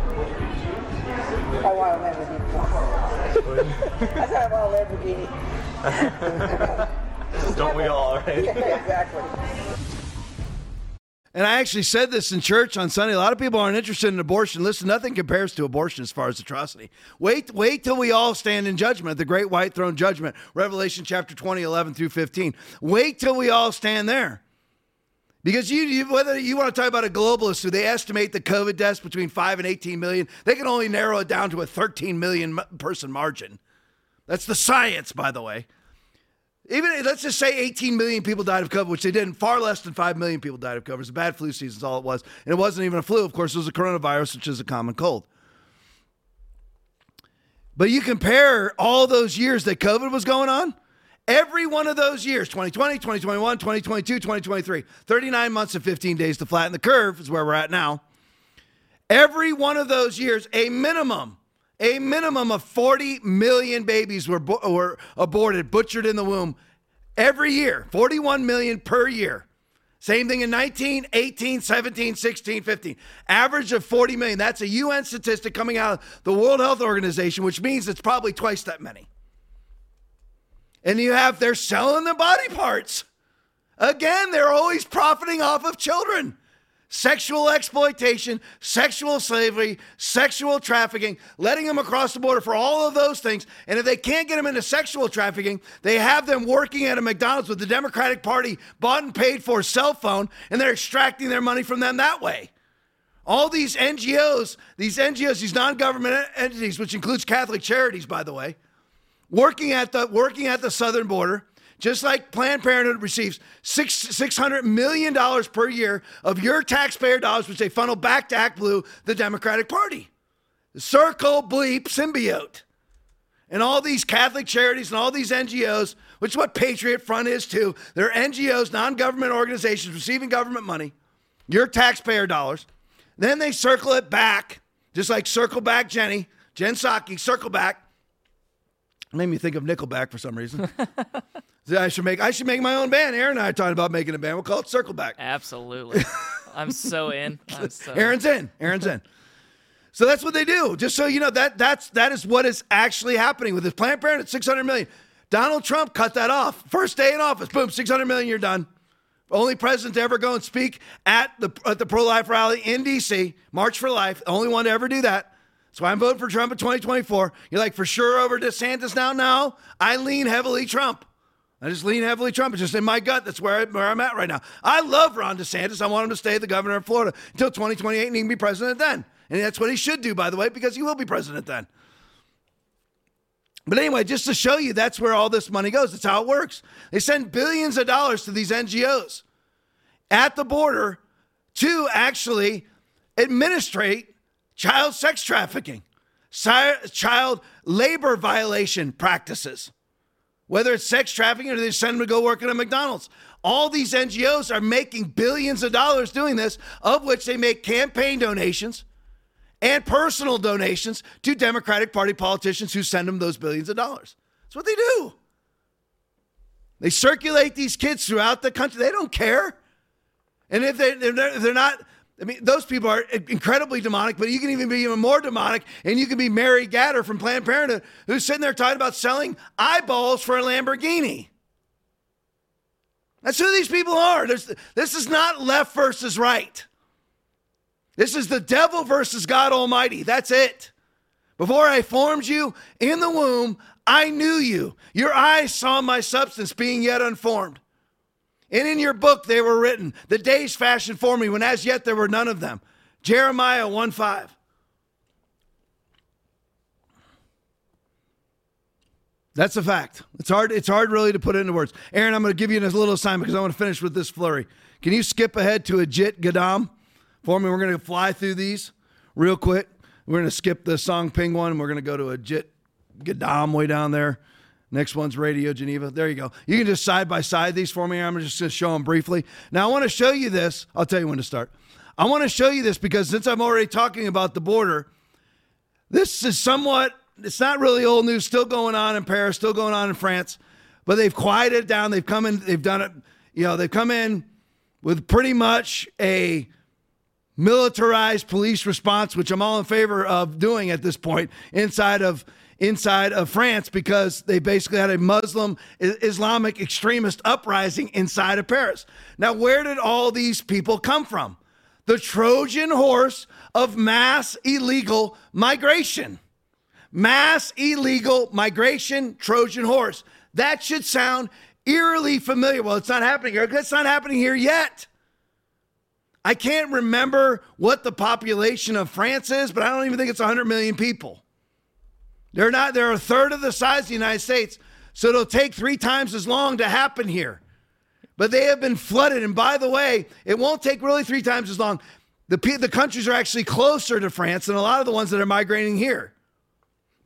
Oh, I want a Lamborghini. I said I want a Lamborghini. Don't we all, right? Yeah, exactly. And I actually said this in church on Sunday. A lot of people aren't interested in abortion. Listen, nothing compares to abortion as far as atrocity. Wait, wait till we all stand in judgment, the great white throne judgment, Revelation chapter 20, 11 through 15. Wait till we all stand there. Because you, you, whether you want to talk about a globalist who they estimate the COVID deaths between 5 and 18 million, they can only narrow it down to a 13 million person margin. That's the science, by the way. Even let's just say 18 million people died of COVID, which they didn't. Far less than 5 million people died of COVID. It was a bad flu season, is all it was. And it wasn't even a flu. Of course, it was a coronavirus, which is a common cold. But you compare all those years that COVID was going on, every one of those years 2020, 2021, 2022, 2023, 39 months and 15 days to flatten the curve is where we're at now. Every one of those years, a minimum a minimum of 40 million babies were, were aborted, butchered in the womb every year, 41 million per year. Same thing in 19, 18, 17, 16, 15. Average of 40 million. That's a UN statistic coming out of the World Health Organization, which means it's probably twice that many. And you have, they're selling the body parts. Again, they're always profiting off of children sexual exploitation, sexual slavery, sexual trafficking, letting them across the border for all of those things. And if they can't get them into sexual trafficking, they have them working at a McDonald's with the Democratic Party bought and paid for cell phone, and they're extracting their money from them that way. All these NGOs, these NGOs, these non-government entities, which includes Catholic Charities, by the way, working at the working at the southern border, just like Planned Parenthood receives six six hundred million dollars per year of your taxpayer dollars, which they funnel back to Act Blue, the Democratic Party. The circle bleep symbiote. And all these Catholic charities and all these NGOs, which is what Patriot Front is too, they're NGOs, non-government organizations receiving government money, your taxpayer dollars. Then they circle it back, just like Circle Back Jenny, Jen Psaki, Circle Back. Made me think of Nickelback for some reason. I should make I should make my own band. Aaron and I are talking about making a band. We'll call it Circleback. Absolutely. I'm so in. I'm so Aaron's in. Aaron's in. So that's what they do. Just so you know, that that's that is what is actually happening with this Planned Parenthood. 600 million. Donald Trump cut that off. First day in office, boom, 600 million. You're done. Only president to ever go and speak at the at the pro life rally in D.C. March for Life. Only one to ever do that. Why I'm voting for Trump in 2024. You're like for sure over DeSantis now. No, I lean heavily Trump. I just lean heavily Trump. It's just in my gut. That's where, I, where I'm at right now. I love Ron DeSantis. I want him to stay the governor of Florida until 2028 and he can be president then. And that's what he should do, by the way, because he will be president then. But anyway, just to show you, that's where all this money goes. That's how it works. They send billions of dollars to these NGOs at the border to actually administrate child sex trafficking, child labor violation practices, whether it's sex trafficking or they send them to go work at a McDonald's. All these NGOs are making billions of dollars doing this, of which they make campaign donations and personal donations to Democratic Party politicians who send them those billions of dollars. That's what they do. They circulate these kids throughout the country. They don't care. And if, they, if they're not, I mean, those people are incredibly demonic, but you can even be even more demonic, and you can be Mary Gatter from Planned Parenthood, who's sitting there talking about selling eyeballs for a Lamborghini. That's who these people are. There's, this is not left versus right. This is the devil versus God Almighty. That's it. Before I formed you in the womb, I knew you. Your eyes saw my substance being yet unformed. And in your book they were written, the days fashioned for me when as yet there were none of them. Jeremiah 1 5. That's a fact. It's hard, it's hard really to put it into words. Aaron, I'm going to give you a little assignment because I want to finish with this flurry. Can you skip ahead to Ajit Gadam for me? We're going to fly through these real quick. We're going to skip the Song Ping one. We're going to go to Ajit Gadam way down there. Next one's Radio Genoa. There you go. You can just side by side these for me. I'm just going to show them briefly. Now, I want to show you this. I'll tell you when to start. I want to show you this because since I'm already talking about the border, this is somewhat, it's not really old news, still going on in Paris, still going on in France, but they've quieted it down. They've come in, they've done it, you know, they've come in with pretty much a militarized police response, which I'm all in favor of doing at this point inside of inside of France because they basically had a Muslim Islamic extremist uprising inside of Paris. Now, where did all these people come from? The Trojan horse of mass illegal migration. Mass illegal migration, Trojan horse. That should sound eerily familiar. Well, it's not happening here. It's not happening here yet. I can't remember what the population of France is, but I don't even think it's 100 million people. They're not, they're a third of the size of the United States. So it'll take three times as long to happen here. But they have been flooded. And by the way, it won't take really three times as long. The, the countries are actually closer to France than a lot of the ones that are migrating here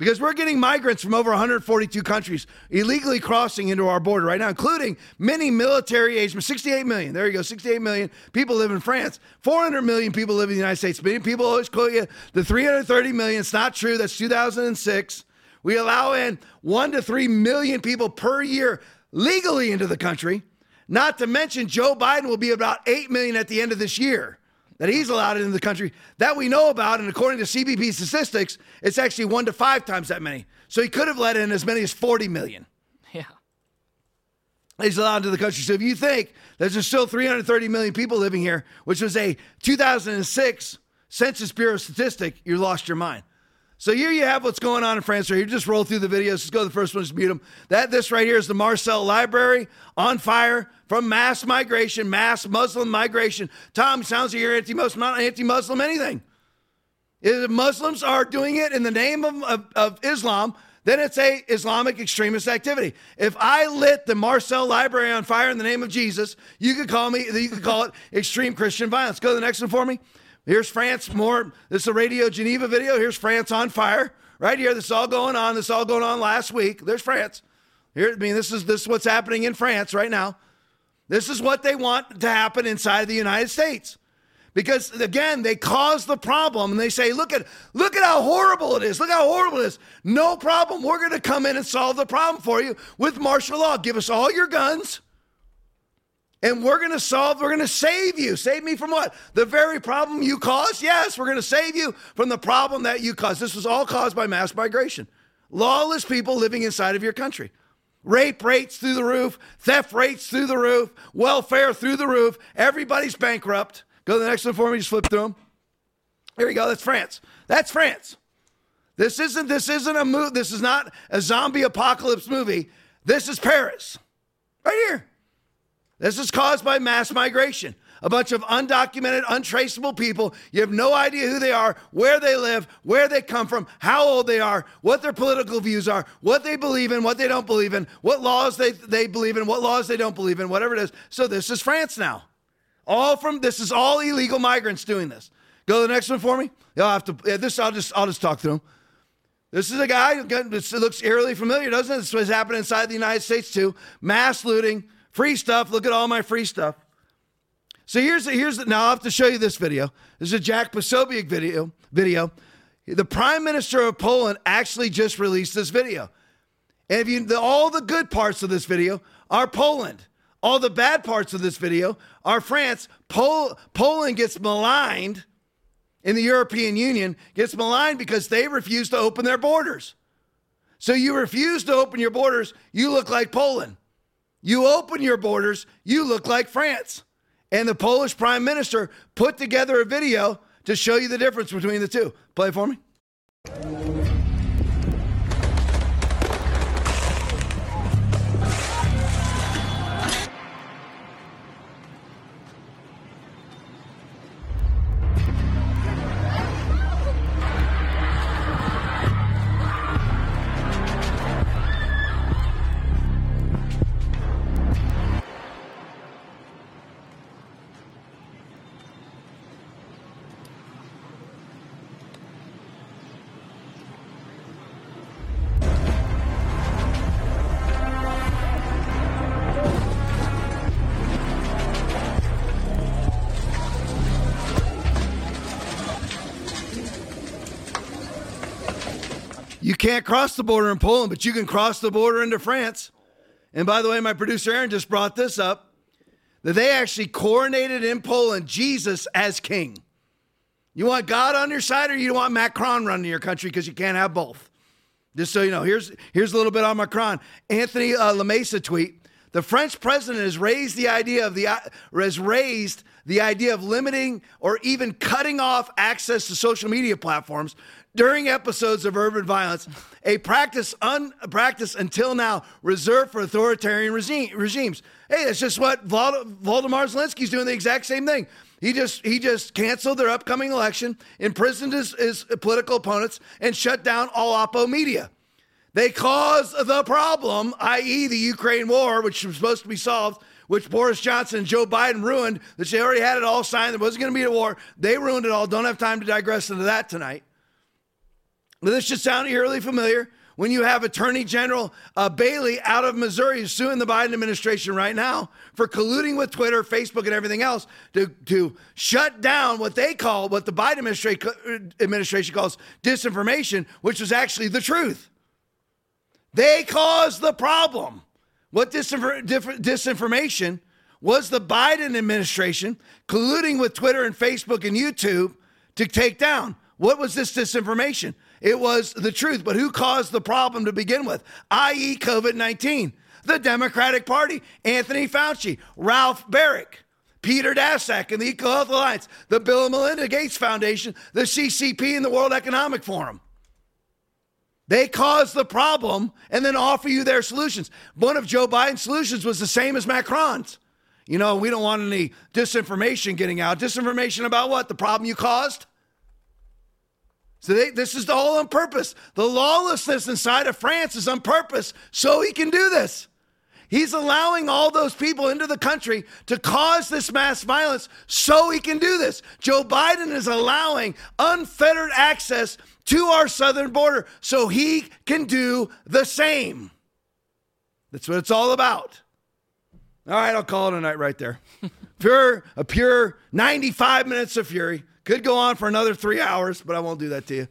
because we're getting migrants from over 142 countries illegally crossing into our border right now, including many military age, 68 million. There you go, 68 million people live in France. 400 million people live in the United States. Many people always quote you the 330 million. It's not true. That's 2006. We allow in one to three million people per year legally into the country. Not to mention, Joe Biden will be about 8 million at the end of this year that he's allowed into the country that we know about. And according to CBP statistics, it's actually one to five times that many. So he could have let in as many as 40 million. Yeah. He's allowed into the country. So if you think there's still 330 million people living here, which was a 2006 Census Bureau statistic, you lost your mind. So here you have what's going on in France. Right here, just roll through the videos. Let's go to the first one. Just mute them. That this right here is the Marseille Library on fire from mass migration, mass Muslim migration. Tom, sounds like you're anti-Muslim. Not anti-Muslim anything. If Muslims are doing it in the name of, of, of Islam, then it's a Islamic extremist activity. If I lit the Marseille Library on fire in the name of Jesus, you could call me. You could call it extreme Christian violence. Go to the next one for me. Here's France. More. This is a Radio Genoa video. Here's France on fire. Right here. This is all going on. This is all going on last week. There's France. Here, I mean, this is this is what's happening in France right now. This is what they want to happen inside of the United States. Because again, they cause the problem and they say, look at look at how horrible it is. Look how horrible it is. No problem. We're going to come in and solve the problem for you with martial law. Give us all your guns and we're going to solve, we're going to save you. Save me from what? The very problem you caused? Yes, we're going to save you from the problem that you caused. This was all caused by mass migration. Lawless people living inside of your country. Rape rates through the roof, theft rates through the roof, welfare through the roof. Everybody's bankrupt. Go to the next one for me, just flip through them. Here we go. That's France. That's France. This isn't this isn't a movie. This is not a zombie apocalypse movie. This is Paris. Right here. This is caused by mass migration. A bunch of undocumented, untraceable people. You have no idea who they are, where they live, where they come from, how old they are, what their political views are, what they believe in, what they don't believe in, what laws they, they believe in, what laws they don't believe in, whatever it is. So this is France now. All from this is all illegal migrants doing this. Go to the next one for me. You'll have to yeah, this I'll just I'll just talk through them. This is a guy, it looks eerily familiar, doesn't it? This was happening inside the United States too. Mass looting, free stuff. Look at all my free stuff. So here's the, here's the, now I have to show you this video. This is a Jack Posobiec video. Video. The Prime Minister of Poland actually just released this video. And if you the, all the good parts of this video are Poland. All the bad parts of this video are France. Pol- Poland gets maligned in the European Union gets maligned because they refuse to open their borders. So you refuse to open your borders, you look like Poland. You open your borders, you look like France. And the Polish prime minister put together a video to show you the difference between the two. Play for me. Can't cross the border in Poland, but you can cross the border into France. And by the way, my producer Aaron just brought this up that they actually coronated in Poland Jesus as king. You want God on your side or you want Macron running your country because you can't have both. Just so you know, here's, here's a little bit on Macron. Anthony uh, Lamesa tweet. The French president has raised the idea of the uh, has raised the idea of limiting or even cutting off access to social media platforms during episodes of urban violence, a practice un, practice until now reserved for authoritarian regime, regimes. Hey, that's just what Vald- Volodymyr Zelensky's doing the exact same thing. He just he just canceled their upcoming election, imprisoned his, his political opponents, and shut down all Oppo media. They caused the problem, i.e., the Ukraine war, which was supposed to be solved, which Boris Johnson and Joe Biden ruined, that they already had it all signed. There wasn't going to be a war. They ruined it all. Don't have time to digress into that tonight. This should sound eerily familiar when you have Attorney General uh, Bailey out of Missouri suing the Biden administration right now for colluding with Twitter, Facebook, and everything else to, to shut down what they call, what the Biden administration, administration calls disinformation, which was actually the truth. They caused the problem. What disinformation was the Biden administration colluding with Twitter and Facebook and YouTube to take down. What was this disinformation? It was the truth. But who caused the problem to begin with? I.e., COVID 19. The Democratic Party, Anthony Fauci, Ralph Baric, Peter Daszak, and the EcoHealth Alliance, the Bill and Melinda Gates Foundation, the CCP, and the World Economic Forum. They cause the problem and then offer you their solutions. One of Joe Biden's solutions was the same as Macron's. You know, we don't want any disinformation getting out. Disinformation about what? The problem you caused? So they, this is all on purpose. The lawlessness inside of France is on purpose so he can do this. He's allowing all those people into the country to cause this mass violence so he can do this. Joe Biden is allowing unfettered access to our southern border so he can do the same. That's what it's all about. All right, I'll call it a night right there. pure, a pure 95 minutes of fury. Could go on for another three hours, but I won't do that to you.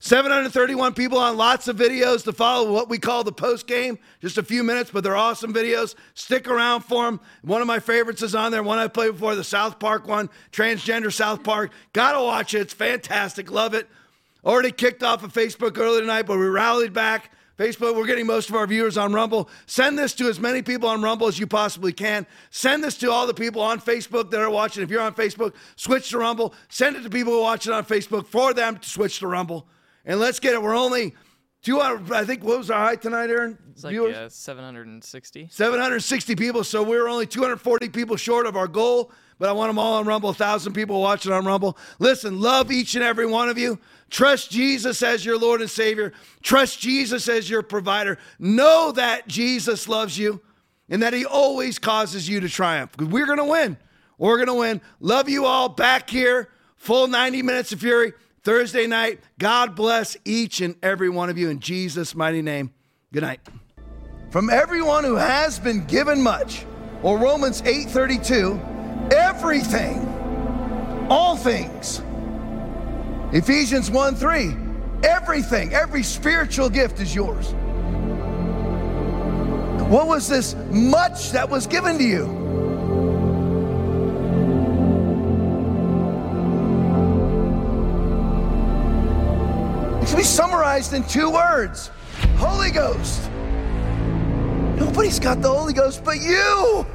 731 people on lots of videos to follow what we call the post game. Just a few minutes, but they're awesome videos. Stick around for them. One of my favorites is on there. One I played before, the South Park one, transgender South Park. Gotta watch it. It's fantastic. Love it. Already kicked off of Facebook earlier tonight, but we rallied back. Facebook. We're getting most of our viewers on Rumble. Send this to as many people on Rumble as you possibly can. Send this to all the people on Facebook that are watching. If you're on Facebook, switch to Rumble. Send it to people who are watching on Facebook for them to switch to Rumble. And let's get it. We're only 200, I think, what was our high tonight, Aaron? It's like Viewers? uh, 760. 760 people. So we're only 240 people short of our goal, but I want them all on Rumble. A 1,000 people watching on Rumble. Listen, love each and every one of you. Trust Jesus as your Lord and Savior. Trust Jesus as your provider. Know that Jesus loves you and that He always causes you to triumph we're going to win. We're going to win. Love you all back here. Full 90 minutes of fury Thursday night. God bless each and every one of you in Jesus' mighty name. Good night. From everyone who has been given much, or Romans 8:32, everything, all things. Ephesians 1 3, everything, every spiritual gift is yours. What was this much that was given to you? It can be summarized in two words Holy Ghost. Nobody's got the Holy Ghost but you.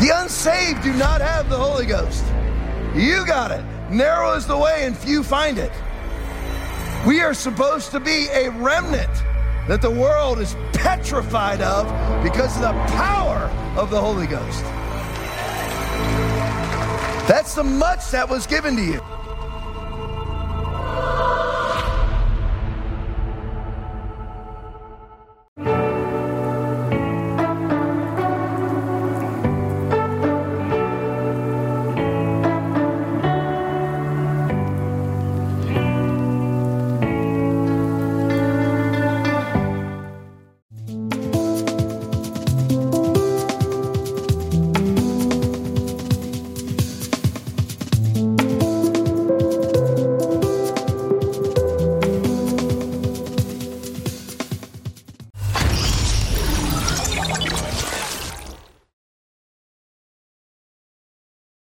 The unsaved do not have the Holy Ghost. You got it. Narrow is the way, and few find it. We are supposed to be a remnant that the world is petrified of because of the power of the Holy Ghost. That's the much that was given to you. you